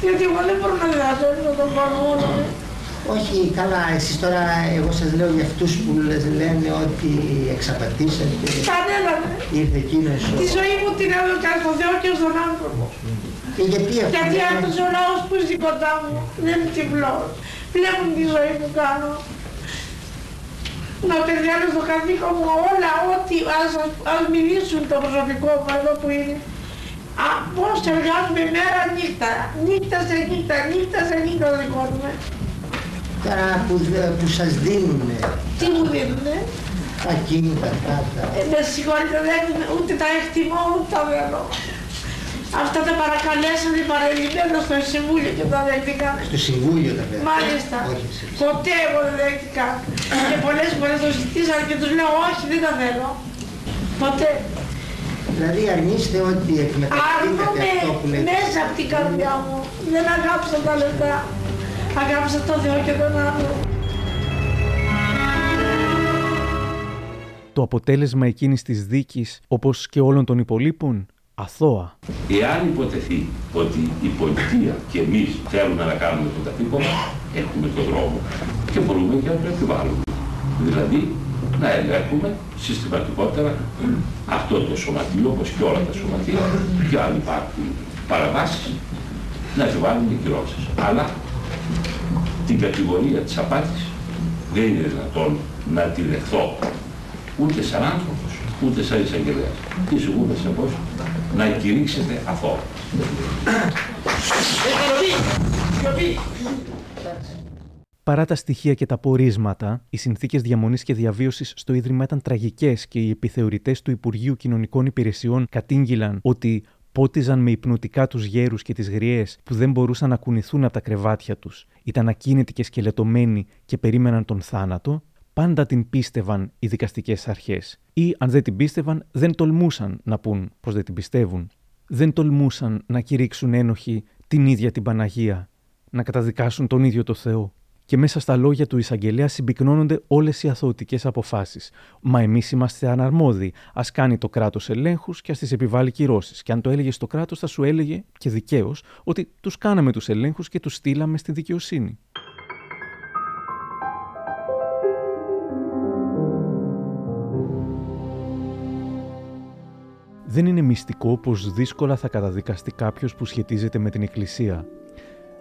Διότι εγώ δεν μπορώ να διαθέσω να τον κάνω μόνο μου. Όχι, καλά, εσείς τώρα εγώ σας λέω για αυτούς που λε- λένε ότι εξαπατήσατε. Κανένα δεν. Ήρθε εκείνος ο... Τη ζωή μου την έδωκα στον Θεό και στον άνθρωπο. Και γιατί αυτό Γιατί δεν αυτός ο λαός που είναι κοντά μου δεν είναι τυφλός. Βλέπουν τη ζωή που κάνω. Να παιδιάνω στο καθήκον μου όλα, ό,τι, ας, ας μιλήσουν το προσωπικό μου εδώ που είναι. Α, πώς εργάζομαι μέρα νύχτα, νύχτα σε νύχτα, νύχτα σε νύχτα σηκώνουμε. Τώρα που, δε- που σας δίνουνε Τι μου δίνουνε; ακίνητα αυτά. Ε, με συγχωρείτε, δεν, ούτε τα εκτιμώ, ούτε τα δένω. Αυτά τα παρακαλέσανε παρελειμμένα στο Συμβούλιο και τα δέχτηκαν. Στο Συμβούλιο τα βέβαια. Μάλιστα. Όχι σε εσάς. Ποτέ εγώ δεν δέχτηκα. και πολλές φορές το ζητήσαν και τους λέω όχι δεν τα θέλω. Ποτέ. Δηλαδή αρνείστε ότι εκμεταλλευτήκατε Αρνούμε αυτό που λέτε. μέσα από την καρδιά μου. Δεν αγάπησα τα λεφτά. Αγάπησα τον Θεό και τον άνθρωπο. Το αποτέλεσμα εκείνης της δίκης, όπως και όλων των υπολείπων, αθώα. Εάν υποτεθεί ότι η πολιτεία και εμείς θέλουμε να κάνουμε τον καθήκον μας, έχουμε τον δρόμο και μπορούμε και να το επιβάλλουμε. Δηλαδή, να ελέγχουμε συστηματικότερα αυτό το σωματείο, όπως και όλα τα σωματεία, και αν υπάρχουν παραβάσεις, να επιβάλλουμε και κυρώσεις. Αλλά την κατηγορία της απάτης δεν είναι δυνατόν να τη δεχθώ ούτε σαν άνθρωπος, ούτε σαν εισαγγελέας. Και σίγουρα σε πώς να κηρύξετε αθώο. Παρά τα στοιχεία και τα πορίσματα, οι συνθήκες διαμονής και διαβίωσης στο Ίδρυμα ήταν τραγικές και οι επιθεωρητές του Υπουργείου Κοινωνικών Υπηρεσιών κατήγγυλαν ότι πότιζαν με υπνοτικά τους γέρους και τις γριές που δεν μπορούσαν να κουνηθούν από τα κρεβάτια τους, ήταν ακίνητοι και σκελετωμένοι και περίμεναν τον θάνατο, πάντα την πίστευαν οι δικαστικές αρχές. Ή, αν δεν την πίστευαν, δεν τολμούσαν να πούν πως δεν την πιστεύουν. Δεν τολμούσαν να κηρύξουν ένοχοι την ίδια την Παναγία, να καταδικάσουν τον ίδιο το Θεό. Και μέσα στα λόγια του εισαγγελέα συμπυκνώνονται όλες οι αθωωτικές αποφάσεις. Μα εμείς είμαστε αναρμόδιοι. Α κάνει το κράτος ελέγχους και ας τις επιβάλλει κυρώσεις. Και αν το έλεγε στο κράτος, θα σου έλεγε και δικαίως ότι τους κάναμε τους ελέγχους και τους στείλαμε στη δικαιοσύνη. Δεν είναι μυστικό πως δύσκολα θα καταδικαστεί κάποιος που σχετίζεται με την Εκκλησία.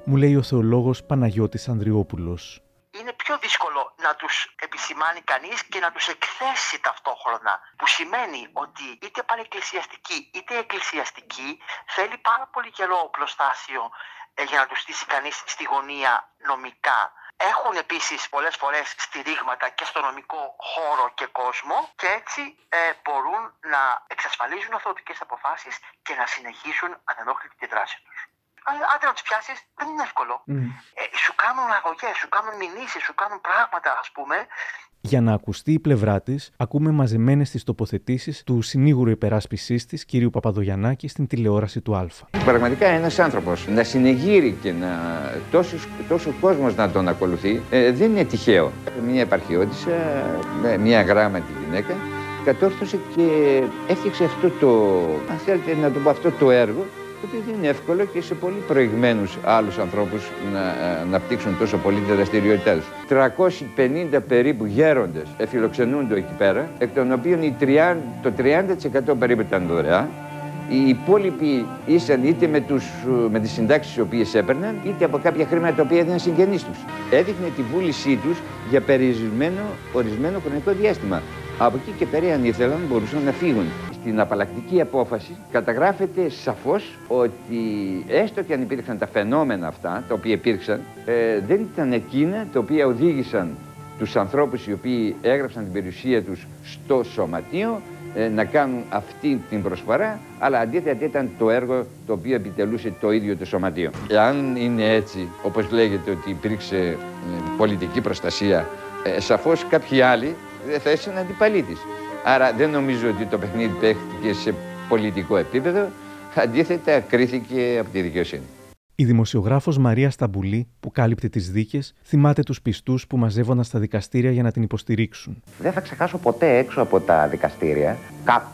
Μου λέει ο θεολόγος Παναγιώτης Ανδριόπουλος. Είναι πιο δύσκολο να τους επισημάνει κανείς και να τους εκθέσει ταυτόχρονα. Που σημαίνει ότι είτε πανεκκλησιαστική είτε εκκλησιαστική θέλει πάρα πολύ καιρό οπλοστάσιο ε, για να τους στήσει κανείς στη γωνία νομικά. Έχουν επίσης πολλές φορές στηρίγματα και στο νομικό χώρο και κόσμο και έτσι ε, μπορούν να εξασφαλίζουν αυτοδοτικές αποφάσεις και να συνεχίσουν ανενόχλητη τη δράση τους. Άντε να τους πιάσεις, δεν είναι εύκολο. Ε, σου κάνουν αγωγές, σου κάνουν μηνύσεις, σου κάνουν πράγματα, ας πούμε. Για να ακουστεί η πλευρά της, ακούμε μαζεμένες τις τοποθετήσεις του συνήγουρου υπεράσπισής της, κ. Παπαδογιαννάκη, στην τηλεόραση του Α. Πραγματικά ένας άνθρωπος να συνεγείρει και να τόσους, τόσος κόσμος να τον ακολουθεί ε, δεν είναι τυχαίο. Μια επαρχιώτησα, μια γράμματη γυναίκα, κατόρθωσε και έφτιαξε αυτό το, αν θέλετε να το πω αυτό το έργο, το οποίο δεν είναι εύκολο και σε πολύ προηγμένους άλλους ανθρώπους να ε, αναπτύξουν τόσο πολύ τη δραστηριότητά τους. 350 περίπου γέροντες εφιλοξενούνται εκεί πέρα, εκ των οποίων οι 30, το 30% περίπου ήταν δωρεά, οι υπόλοιποι ήσαν είτε με, τους, με τις συντάξεις τις οποίες έπαιρναν, είτε από κάποια χρήματα τα οποία έδιναν συγγενείς τους. Έδειχνε τη βούλησή τους για περιορισμένο ορισμένο χρονικό διάστημα. Από εκεί και πέρα, αν ήθελαν, μπορούσαν να φύγουν. Στην απαλλακτική απόφαση καταγράφεται σαφώς ότι έστω και αν υπήρχαν τα φαινόμενα αυτά, τα οποία υπήρξαν, ε, δεν ήταν εκείνα τα οποία οδήγησαν τους ανθρώπους οι οποίοι έγραψαν την περιουσία τους στο σωματείο ε, να κάνουν αυτή την προσφορά, αλλά αντίθετα ήταν το έργο το οποίο επιτελούσε το ίδιο το σωματείο. Εάν είναι έτσι, όπως λέγεται ότι υπήρξε ε, πολιτική προστασία, ε, σαφώς κάποιοι άλλοι θα ήσουν αντιπαλοί της. Άρα δεν νομίζω ότι το παιχνίδι παίχτηκε σε πολιτικό επίπεδο, αντίθετα κρίθηκε από τη δικαιοσύνη. Η δημοσιογράφος Μαρία Σταμπουλή, που κάλυπτε τις δίκες, θυμάται τους πιστούς που μαζεύονταν στα δικαστήρια για να την υποστηρίξουν. Δεν θα ξεχάσω ποτέ έξω από τα δικαστήρια,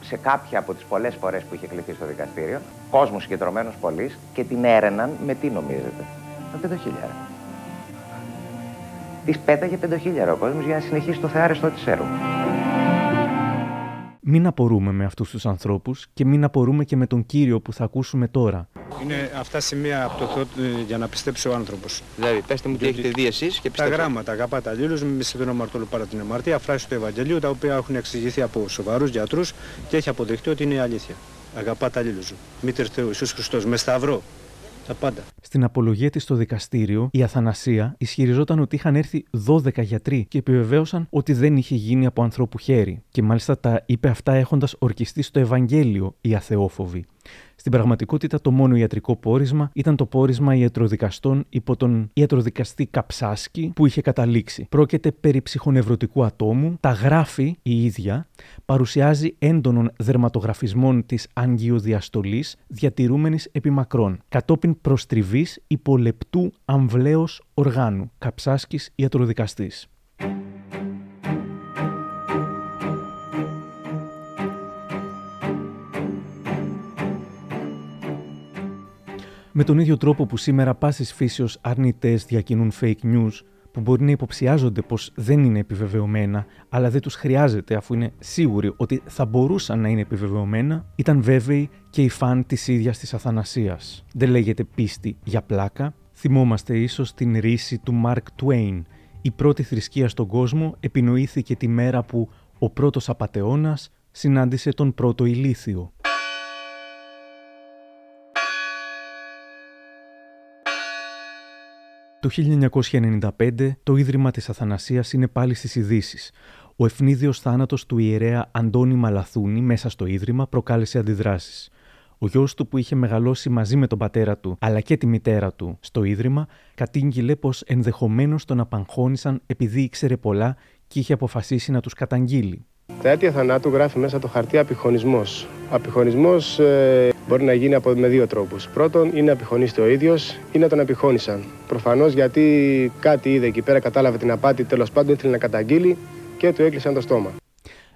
σε κάποια από τις πολλές φορές που είχε κληθεί στο δικαστήριο, κόσμος συγκεντρωμένος πολύ και την έρεναν με τι νομίζετε. Με πεντοχίλιαρα. Τη πέταγε πεντοχίλιαρα ο κόσμος για να συνεχίσει το θεάριστο τη έργου. Μην απορούμε με αυτούς τους ανθρώπους και μην απορούμε και με τον κύριο που θα ακούσουμε τώρα. Είναι αυτά σημεία από το Θεό ε, για να πιστέψει ο άνθρωπος. Δηλαδή, πετε μου τι έχετε δει εσείς και πιστέψτε. Τα γράμματα, αγαπάτε αλλήλους, μη σε τον αμαρτωλό παρά την αμαρτία, φράσει του Ευαγγελίου, τα οποία έχουν εξηγηθεί από σοβαρούς γιατρούς και έχει αποδειχτεί ότι είναι αλήθεια. Αγαπάτε αλλήλους. Μήτερ Θεού, Ιησούς Χριστός, με σταυρό, τα πάντα. Στην απολογία της στο δικαστήριο, η Αθανασία ισχυριζόταν ότι είχαν έρθει 12 γιατροί και επιβεβαίωσαν ότι δεν είχε γίνει από ανθρώπου χέρι. Και μάλιστα τα είπε αυτά έχοντας ορκιστεί στο Ευαγγέλιο οι αθεόφοβοι. Στην πραγματικότητα, το μόνο ιατρικό πόρισμα ήταν το πόρισμα ιατροδικαστών υπό τον ιατροδικαστή Καψάσκι που είχε καταλήξει. Πρόκειται περί ψυχονευρωτικού ατόμου, τα γράφει η ίδια, παρουσιάζει έντονων δερματογραφισμών της αγγειοδιαστολή διατηρούμενης επιμακρών, κατόπιν προστριβής υπολεπτού αμβλέως οργάνου. Καψάσκης ιατροδικαστής. Με τον ίδιο τρόπο που σήμερα πάσης φύσεως αρνητέ διακινούν fake news που μπορεί να υποψιάζονται πως δεν είναι επιβεβαιωμένα, αλλά δεν τους χρειάζεται αφού είναι σίγουροι ότι θα μπορούσαν να είναι επιβεβαιωμένα, ήταν βέβαιοι και οι φαν της ίδιας της Αθανασίας. Δεν λέγεται πίστη για πλάκα. Θυμόμαστε ίσως την ρίση του Mark Twain. Η πρώτη θρησκεία στον κόσμο επινοήθηκε τη μέρα που ο πρώτος απατεώνας συνάντησε τον πρώτο ηλίθιο. Το 1995 το Ίδρυμα της Αθανασίας είναι πάλι στις ειδήσεις. Ο ευνίδιος θάνατος του ιερέα Αντώνη Μαλαθούνη μέσα στο Ίδρυμα προκάλεσε αντιδράσεις. Ο γιος του, που είχε μεγαλώσει μαζί με τον πατέρα του αλλά και τη μητέρα του στο ίδρυμα, κατήγγειλε πως ενδεχομένως τον απαγχώνησαν επειδή ήξερε πολλά και είχε αποφασίσει να τους καταγγείλει. Τα αίτια θανάτου γράφει μέσα το χαρτί απειχωνισμό. Απειχωνισμό ε, μπορεί να γίνει από, με δύο τρόπους. Πρώτον, είναι απειχωνίστη ο ίδιος ή να τον απειχώνησαν. Προφανώς γιατί κάτι είδε εκεί πέρα, κατάλαβε την απάτη, τέλος πάντων ήθελε να καταγγείλει και του έκλεισαν το στόμα.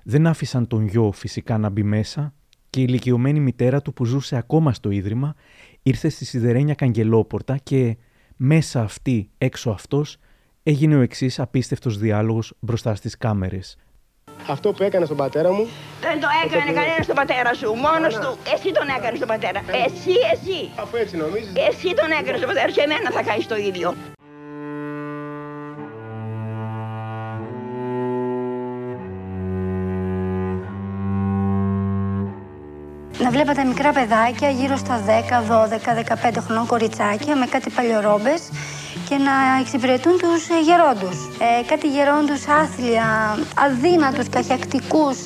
Δεν άφησαν τον γιο φυσικά να μπει μέσα και η ηλικιωμένη μητέρα του που ζούσε ακόμα στο ίδρυμα ήρθε στη σιδερένια καγκελόπορτα και μέσα αυτή, έξω αυτός, έγινε ο εξής απίστευτος διάλογος μπροστά στις κάμερες. Αυτό που έκανε στον πατέρα μου. Δεν το έκανε κανένας στον πατέρα σου. Μόνος του. Εσύ τον έκανες στον πατέρα. Εσύ, εσύ. Αφού έτσι νομίζεις. Εσύ τον έκανες στον πατέρα σου. Εμένα θα κάνεις το ίδιο. Να βλέπα τα μικρά παιδάκια γύρω στα 10, 12, 15 χρονών κοριτσάκια με κάτι παλιορόμπες και να εξυπηρετούν τους ε, γερόντους. Ε, κάτι γερόντους άθλια, αδύνατους, καχιακτικούς.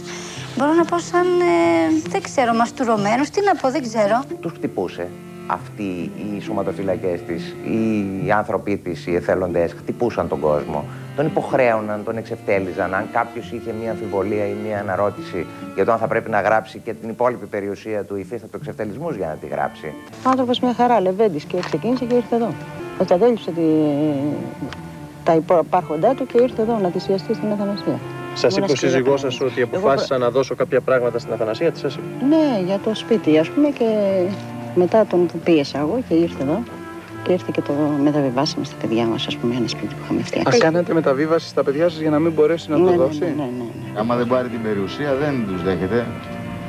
Μπορώ να πω σαν, ε, δεν ξέρω, μαστουρωμένους, τι να πω, δεν ξέρω. Τους χτυπούσε αυτοί οι σωματοφυλακές της, οι άνθρωποι της, οι εθελοντές, χτυπούσαν τον κόσμο. Τον υποχρέωναν, τον εξευτέλιζαν. Αν κάποιος είχε μία αμφιβολία ή μία αναρώτηση για το αν θα πρέπει να γράψει και την υπόλοιπη περιουσία του υφίστατο εξευτελισμού για να τη γράψει. Ο άνθρωπος μια χαρά, λεβέντης και ξεκίνησε και ήρθε εδώ. Καταδέλειψε τη... τα υπάρχοντά του και ήρθε εδώ να θυσιαστεί στην Αθανασία. Σας είπε ο σύζυγός σας ότι αποφάσισα Εγώ... να δώσω κάποια πράγματα στην Αθανασία, τι σας είπε; Ναι, για το σπίτι, ας πούμε, και μετά τον πίεσα εγώ και ήρθε εδώ. Και ήρθε και το μεταβιβάσαμε στα παιδιά μας, ας πούμε, ένα σπίτι που είχαμε φτιάξει. Α κάνετε μεταβίβαση στα παιδιά σας για να μην μπορέσει να ναι, το ναι, δώσει; Ναι, ναι, ναι, ναι. Άμα δεν πάρει την περιουσία, δεν τους δέχεται.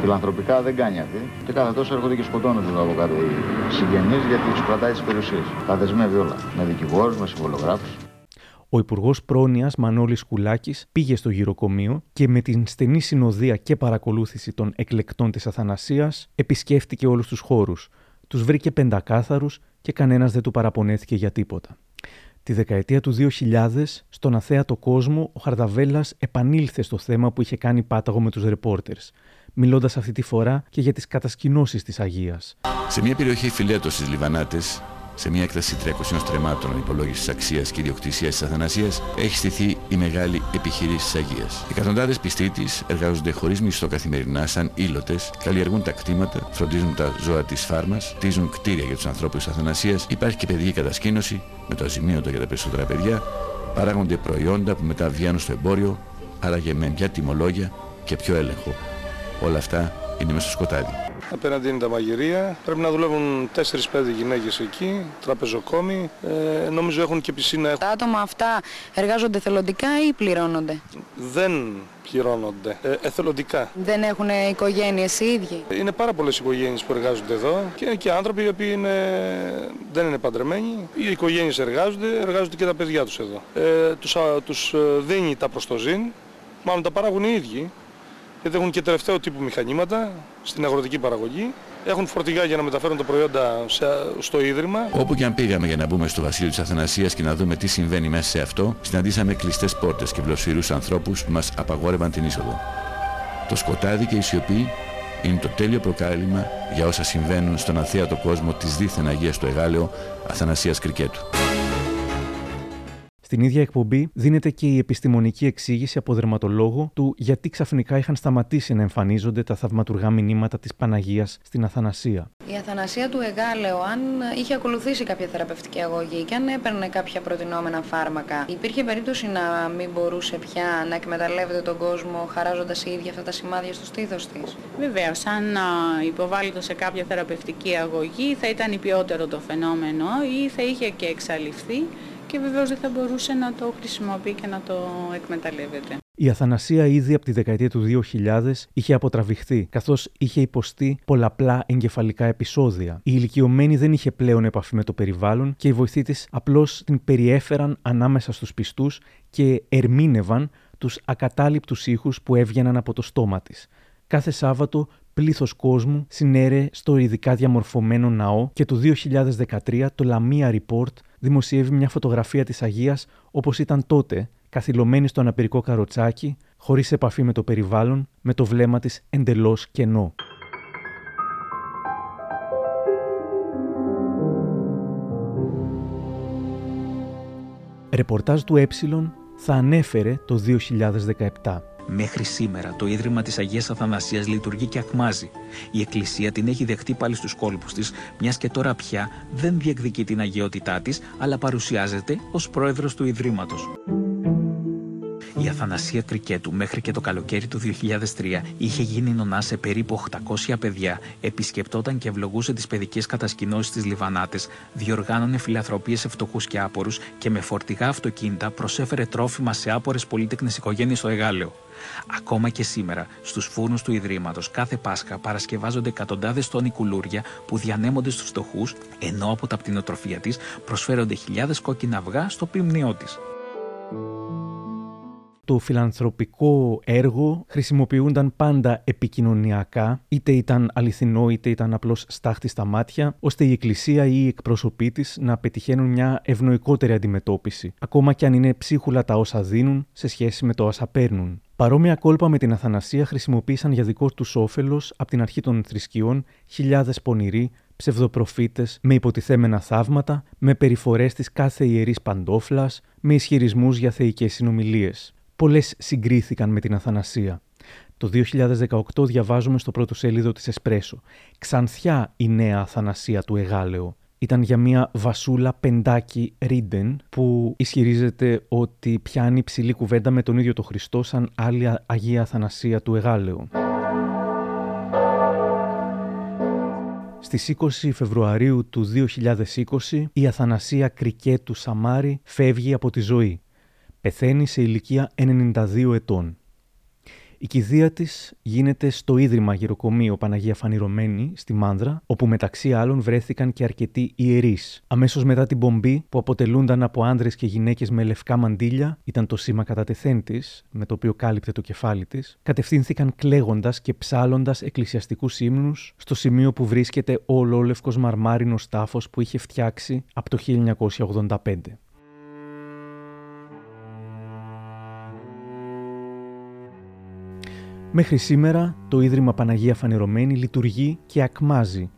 Φιλανθρωπικά δεν κάνει αυτή. Και κάθε τόσο έρχονται και σκοτώνονται εδώ από κάτω οι συγγενείς γιατί τους κρατάει τι περιουσίες. Τα δεσμεύει όλα. Με δικηγόρους, με συμβολογράφους. Ο Υπουργός Πρόνοιας Μανώλης Κουλάκης πήγε στο γυροκομείο και με την στενή συνοδεία και παρακολούθηση των εκλεκτών της Αθανασίας επισκέφτηκε όλους τους χώρους. Τους βρήκε πεντακάθαρους και κανένας δεν του παραπονέθηκε για τίποτα. Τη δεκαετία του 2000, στον αθέατο κόσμο, ο Χαρδαβέλλα επανήλθε στο θέμα που είχε κάνει πάταγο με τους ρεπόρτερς, μιλώντας αυτή τη φορά και για τις κατασκηνώσεις της Αγίας. Σε μια περιοχή φιλέτωση Λιβανάτες, σε μια έκταση 300 στρεμμάτων υπολόγισης αξίας και ιδιοκτησίας της Αθανασίας, έχει στηθεί η μεγάλη επιχείρηση της Αγίας. Εκατοντάδες πιστοί της εργάζονται χωρίς μισθό καθημερινά σαν ήλωτες, καλλιεργούν τα κτήματα, φροντίζουν τα ζώα της φάρμας, κτίζουν κτίρια για τους ανθρώπους της Αθανασίας, υπάρχει και παιδική κατασκήνωση, με το αζημίωτο για τα περισσότερα παιδιά, παράγονται προϊόντα που μετά βγαίνουν στο εμπόριο, άραγε με μια τιμολόγια και πιο έλεγχο. Όλα αυτά είναι μέσα στο σκοτάδι. Απέναντι είναι τα μαγειρία. Πρέπει να δουλεύουν 4-5 γυναίκες εκεί, τραπεζοκόμοι. Ε, νομίζω έχουν και πισίνα. Τα άτομα αυτά εργάζονται θελοντικά ή πληρώνονται; Δεν πληρώνονται. Ε, εθελοντικά. Δεν έχουν οικογένειες οι ίδιοι; Είναι πάρα πολλές οικογένειες που εργάζονται εδώ και είναι και άνθρωποι οι οποίοι είναι, δεν είναι παντρεμένοι. Οι οικογένειες εργάζονται, εργάζονται και τα παιδιά τους εδώ. Ε, τους, τους δίνει τα προστοζήν, μάλλον τα παράγουν οι ίδιοι γιατί έχουν και τελευταίο τύπου μηχανήματα στην αγροτική παραγωγή. Έχουν φορτηγά για να μεταφέρουν τα προϊόντα στο ίδρυμα. Όπου και αν πήγαμε για να μπούμε στο βασίλειο της Αθανασίας και να δούμε τι συμβαίνει μέσα σε αυτό, συναντήσαμε κλειστές πόρτες και βλοσφυρούς ανθρώπους που μας απαγόρευαν την είσοδο. Το σκοτάδι και η σιωπή είναι το τέλειο προκάλημα για όσα συμβαίνουν στον αθέατο κόσμο της δίθεν Αγίας του Εγάλεο Αθανασίας Κρικέτου. Στην ίδια εκπομπή δίνεται και η επιστημονική εξήγηση από δερματολόγο του γιατί ξαφνικά είχαν σταματήσει να εμφανίζονται τα θαυματουργά μηνύματα της Παναγίας στην Αθανασία. Η Αθανασία του Εγάλεο, αν είχε ακολουθήσει κάποια θεραπευτική αγωγή και αν έπαιρνε κάποια προτινόμενα φάρμακα, υπήρχε περίπτωση να μην μπορούσε πια να εκμεταλλεύεται τον κόσμο χαράζοντας η ίδια αυτά τα σημάδια στο στήθος της; Βεβαίως, αν υποβάλλεται σε κάποια θεραπευτική αγωγή, θα ήταν υπιότερο το φαινόμενο ή θα είχε και εξαλειφθεί και βεβαίως δεν θα μπορούσε να το χρησιμοποιεί και να το εκμεταλλεύεται. Η Αθανασία ήδη από τη δεκαετία του 2000 είχε αποτραβηχθεί, καθώς είχε υποστεί πολλαπλά εγκεφαλικά επεισόδια. Η ηλικιωμένη δεν είχε πλέον επαφή με το περιβάλλον και οι βοηθοί της απλώς την περιέφεραν ανάμεσα στους πιστούς και ερμήνευαν τους ακατάληπτους ήχους που έβγαιναν από το στόμα της. Κάθε Σάββατο πλήθος κόσμου συνέρε στο ειδικά διαμορφωμένο ναό και το 2013 το Lamia Report δημοσιεύει μια φωτογραφία της Αγίας όπως ήταν τότε, καθυλωμένη στο αναπηρικό καροτσάκι, χωρίς επαφή με το περιβάλλον, με το βλέμμα της εντελώς κενό. Ρεπορτάζ του Ε θα ανέφερε το 2017. Μέχρι σήμερα το Ίδρυμα της Αγίας Αθανασίας λειτουργεί και ακμάζει. Η Εκκλησία την έχει δεχτεί πάλι στους κόλπους της, μιας και τώρα πια δεν διεκδικεί την αγιότητά της, αλλά παρουσιάζεται ως πρόεδρος του Ιδρύματος. Η Αθανασία Κρικέτου μέχρι και το καλοκαίρι του 2003 είχε γίνει νονά σε περίπου 800 παιδιά, επισκεπτόταν και ευλογούσε τις παιδικές κατασκηνώσεις της Λιβανάτες, διοργάνωνε φιλαθροπίε σε φτωχού και άπορους και με φορτηγά αυτοκίνητα προσέφερε τρόφιμα σε άπορες πολίτεκνε οικογένειες στο Εγάλεο. Ακόμα και σήμερα, στους φούρνους του Ιδρύματος, κάθε Πάσχα παρασκευάζονται εκατοντάδες τόνοι κουλούρια που διανέμονται στους φτωχούς, ενώ από τα πτηνοτροφία της προσφέρονται χιλιάδες κόκκινα αυγά στο πίμνιό της το φιλανθρωπικό έργο χρησιμοποιούνταν πάντα επικοινωνιακά, είτε ήταν αληθινό είτε ήταν απλώς στάχτη στα μάτια, ώστε η Εκκλησία ή οι εκπρόσωποι της να πετυχαίνουν μια ευνοϊκότερη αντιμετώπιση, ακόμα και αν είναι ψίχουλα τα όσα δίνουν σε σχέση με το όσα παίρνουν. Παρόμοια κόλπα με την Αθανασία χρησιμοποίησαν για δικό τους όφελος από την αρχή των θρησκειών χιλιάδες πονηροί, ψευδοπροφήτες με υποτιθέμενα θαύματα, με περιφορές της κάθε ιερής παντόφλας, με ισχυρισμούς για θεϊκές συνομιλίες πολλές συγκρίθηκαν με την Αθανασία. Το 2018 διαβάζουμε στο πρώτο σέλιδο της Εσπρέσο. Ξανθιά η νέα Αθανασία του Εγάλεο. Ήταν για μια βασούλα πεντάκι ρίντεν που ισχυρίζεται ότι πιάνει ψηλή κουβέντα με τον ίδιο το Χριστό σαν άλλη Αγία Αθανασία του Εγάλεο. Στις 20 Φεβρουαρίου του 2020 η Αθανασία Κρικέτου Σαμάρη φεύγει από τη ζωή. Πεθαίνει σε ηλικία 92 ετών. Η κηδεία της γίνεται στο Ίδρυμα Γεροκομείο Παναγία Φανηρωμένη στη Μάνδρα, όπου μεταξύ άλλων βρέθηκαν και αρκετοί ιερείς. Αμέσως μετά την πομπή, που αποτελούνταν από άνδρες και γυναίκες με λευκά μαντίλια, ήταν το σήμα κατά τεθέν της, με το οποίο κάλυπτε το κεφάλι της, κατευθύνθηκαν κλαίγοντας και ψάλλοντας εκκλησιαστικούς ύμνους στο σημείο που βρίσκεται ο ολόλευκος μαρμάρινος τάφος που είχε φτιάξει από το 1985. Μέχρι σήμερα το Ίδρυμα Παναγία Φανερωμένη λειτουργεί και ακμάζει.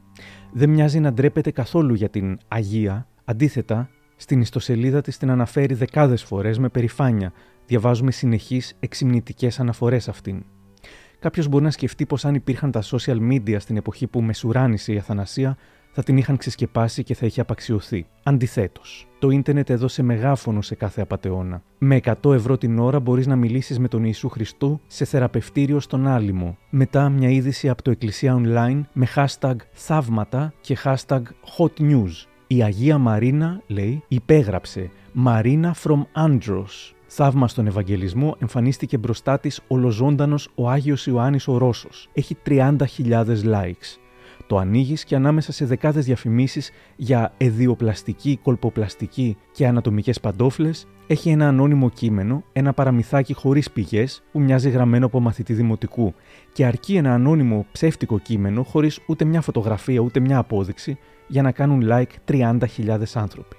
Δεν μοιάζει να ντρέπεται καθόλου για την Αγία, αντίθετα στην ιστοσελίδα της την αναφέρει δεκάδες φορές με περηφάνεια. Διαβάζουμε συνεχείς εξυμνητικές αναφορές αυτήν. Κάποιος μπορεί να σκεφτεί πως αν υπήρχαν τα social media στην εποχή που μεσουράνησε η Αθανασία, θα την είχαν ξεσκεπάσει και θα είχε απαξιωθεί. Αντιθέτως, το ίντερνετ έδωσε μεγάφωνο σε κάθε απαταιώνα. Με 100 ευρώ την ώρα μπορείς να μιλήσεις με τον Ιησού Χριστού σε θεραπευτήριο στον Άλυμο. Μετά μια είδηση από το Εκκλησία Online με hashtag θαύματα και hashtag hot news. Η Αγία Μαρίνα, λέει, υπέγραψε Μαρίνα from Andros. Θαύμα στον Ευαγγελισμό εμφανίστηκε μπροστά της ολοζώντανος ο Άγιος Ιωάννης ο Ρώσος. Έχει 30.000 likes. Το ανοίγεις και ανάμεσα σε δεκάδες διαφημίσεις για εδιοπλαστική, κολποπλαστική και ανατομικές παντόφλες, έχει ένα ανώνυμο κείμενο, ένα παραμυθάκι χωρίς πηγές που μοιάζει γραμμένο από μαθητή δημοτικού και αρκεί ένα ανώνυμο ψεύτικο κείμενο χωρίς ούτε μια φωτογραφία ούτε μια απόδειξη για να κάνουν like 30.000 άνθρωποι.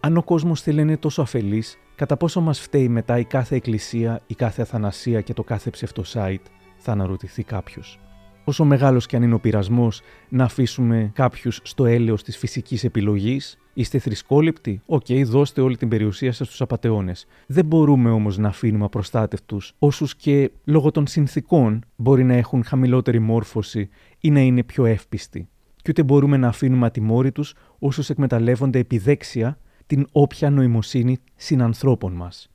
Αν ο κόσμος θέλει να είναι τόσο αφελής, κατά πόσο μας φταίει μετά η κάθε εκκλησία, η κάθε αθανασία και το κάθε ψευτο site, θα αναρωτηθεί κάποιος όσο μεγάλος και αν είναι ο πειρασμός να αφήσουμε κάποιους στο έλεος της φυσικής επιλογής, Είστε θρησκόληπτοι; OK, okay, δώστε όλη την περιουσία σας στους απατεώνες. Δεν μπορούμε όμως να αφήνουμε απροστάτευτους όσους και λόγω των συνθήκων μπορεί να έχουν χαμηλότερη μόρφωση ή να είναι πιο εύπιστοι. Και ούτε μπορούμε να αφήνουμε ατιμόρυτους όσους εκμεταλλεύονται επιδέξια την όποια νοημοσύνη συνανθρώπων μας.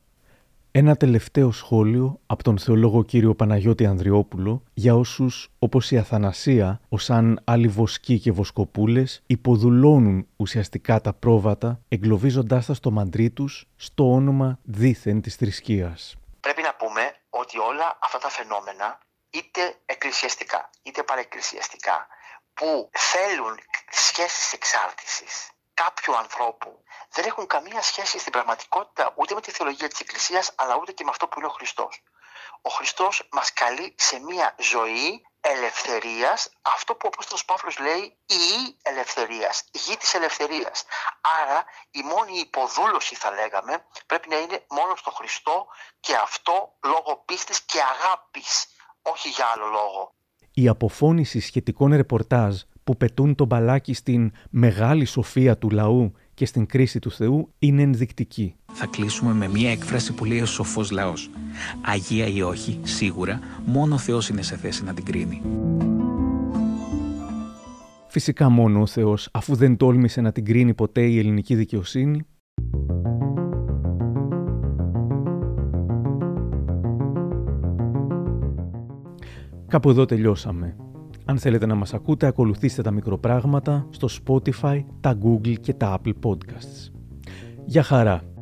Ένα τελευταίο σχόλιο από τον θεολόγο κύριο Παναγιώτη Ανδριόπουλο για όσους όπως η Αθανασία, ως αν άλλοι βοσκοί και βοσκοπούλες υποδουλώνουν ουσιαστικά τα πρόβατα εγκλωβίζοντάς τα στο μαντρί τους στο όνομα δίθεν της θρησκείας. Πρέπει να πούμε ότι όλα αυτά τα φαινόμενα είτε εκκλησιαστικά είτε παρεκκλησιαστικά που θέλουν σχέσεις εξάρτησης κάποιου ανθρώπου δεν έχουν καμία σχέση στην πραγματικότητα ούτε με τη θεολογία της Εκκλησίας αλλά ούτε και με αυτό που είναι ο Χριστός. Ο Χριστός μας καλεί σε μια ζωή ελευθερίας, αυτό που ο Απόστολος Παύλος λέει η ελευθερίας, η γη της ελευθερίας. Άρα η μόνη υποδούλωση θα λέγαμε πρέπει να είναι μόνο στο Χριστό και αυτό λόγω πίστης και αγάπης, όχι για άλλο λόγο. Η αποφώνηση σχετικών ρεπορτάζ που πετούν το μπαλάκι στην μεγάλη σοφία του λαού και στην κρίση του Θεού είναι ενδεικτική. Θα κλείσουμε με μια έκφραση που λέει ο σοφός λαός. Αγία ή όχι, σίγουρα, μόνο ο Θεός είναι σε θέση να την κρίνει. Φυσικά μόνο ο Θεός, αφού δεν τόλμησε να την κρίνει ποτέ η ελληνική δικαιοσύνη, Κάπου εδώ τελειώσαμε. Αν θέλετε να μας ακούτε, ακολουθήστε τα μικροπράγματα στο Spotify, τα Google και τα Apple Podcasts. Για χαρά!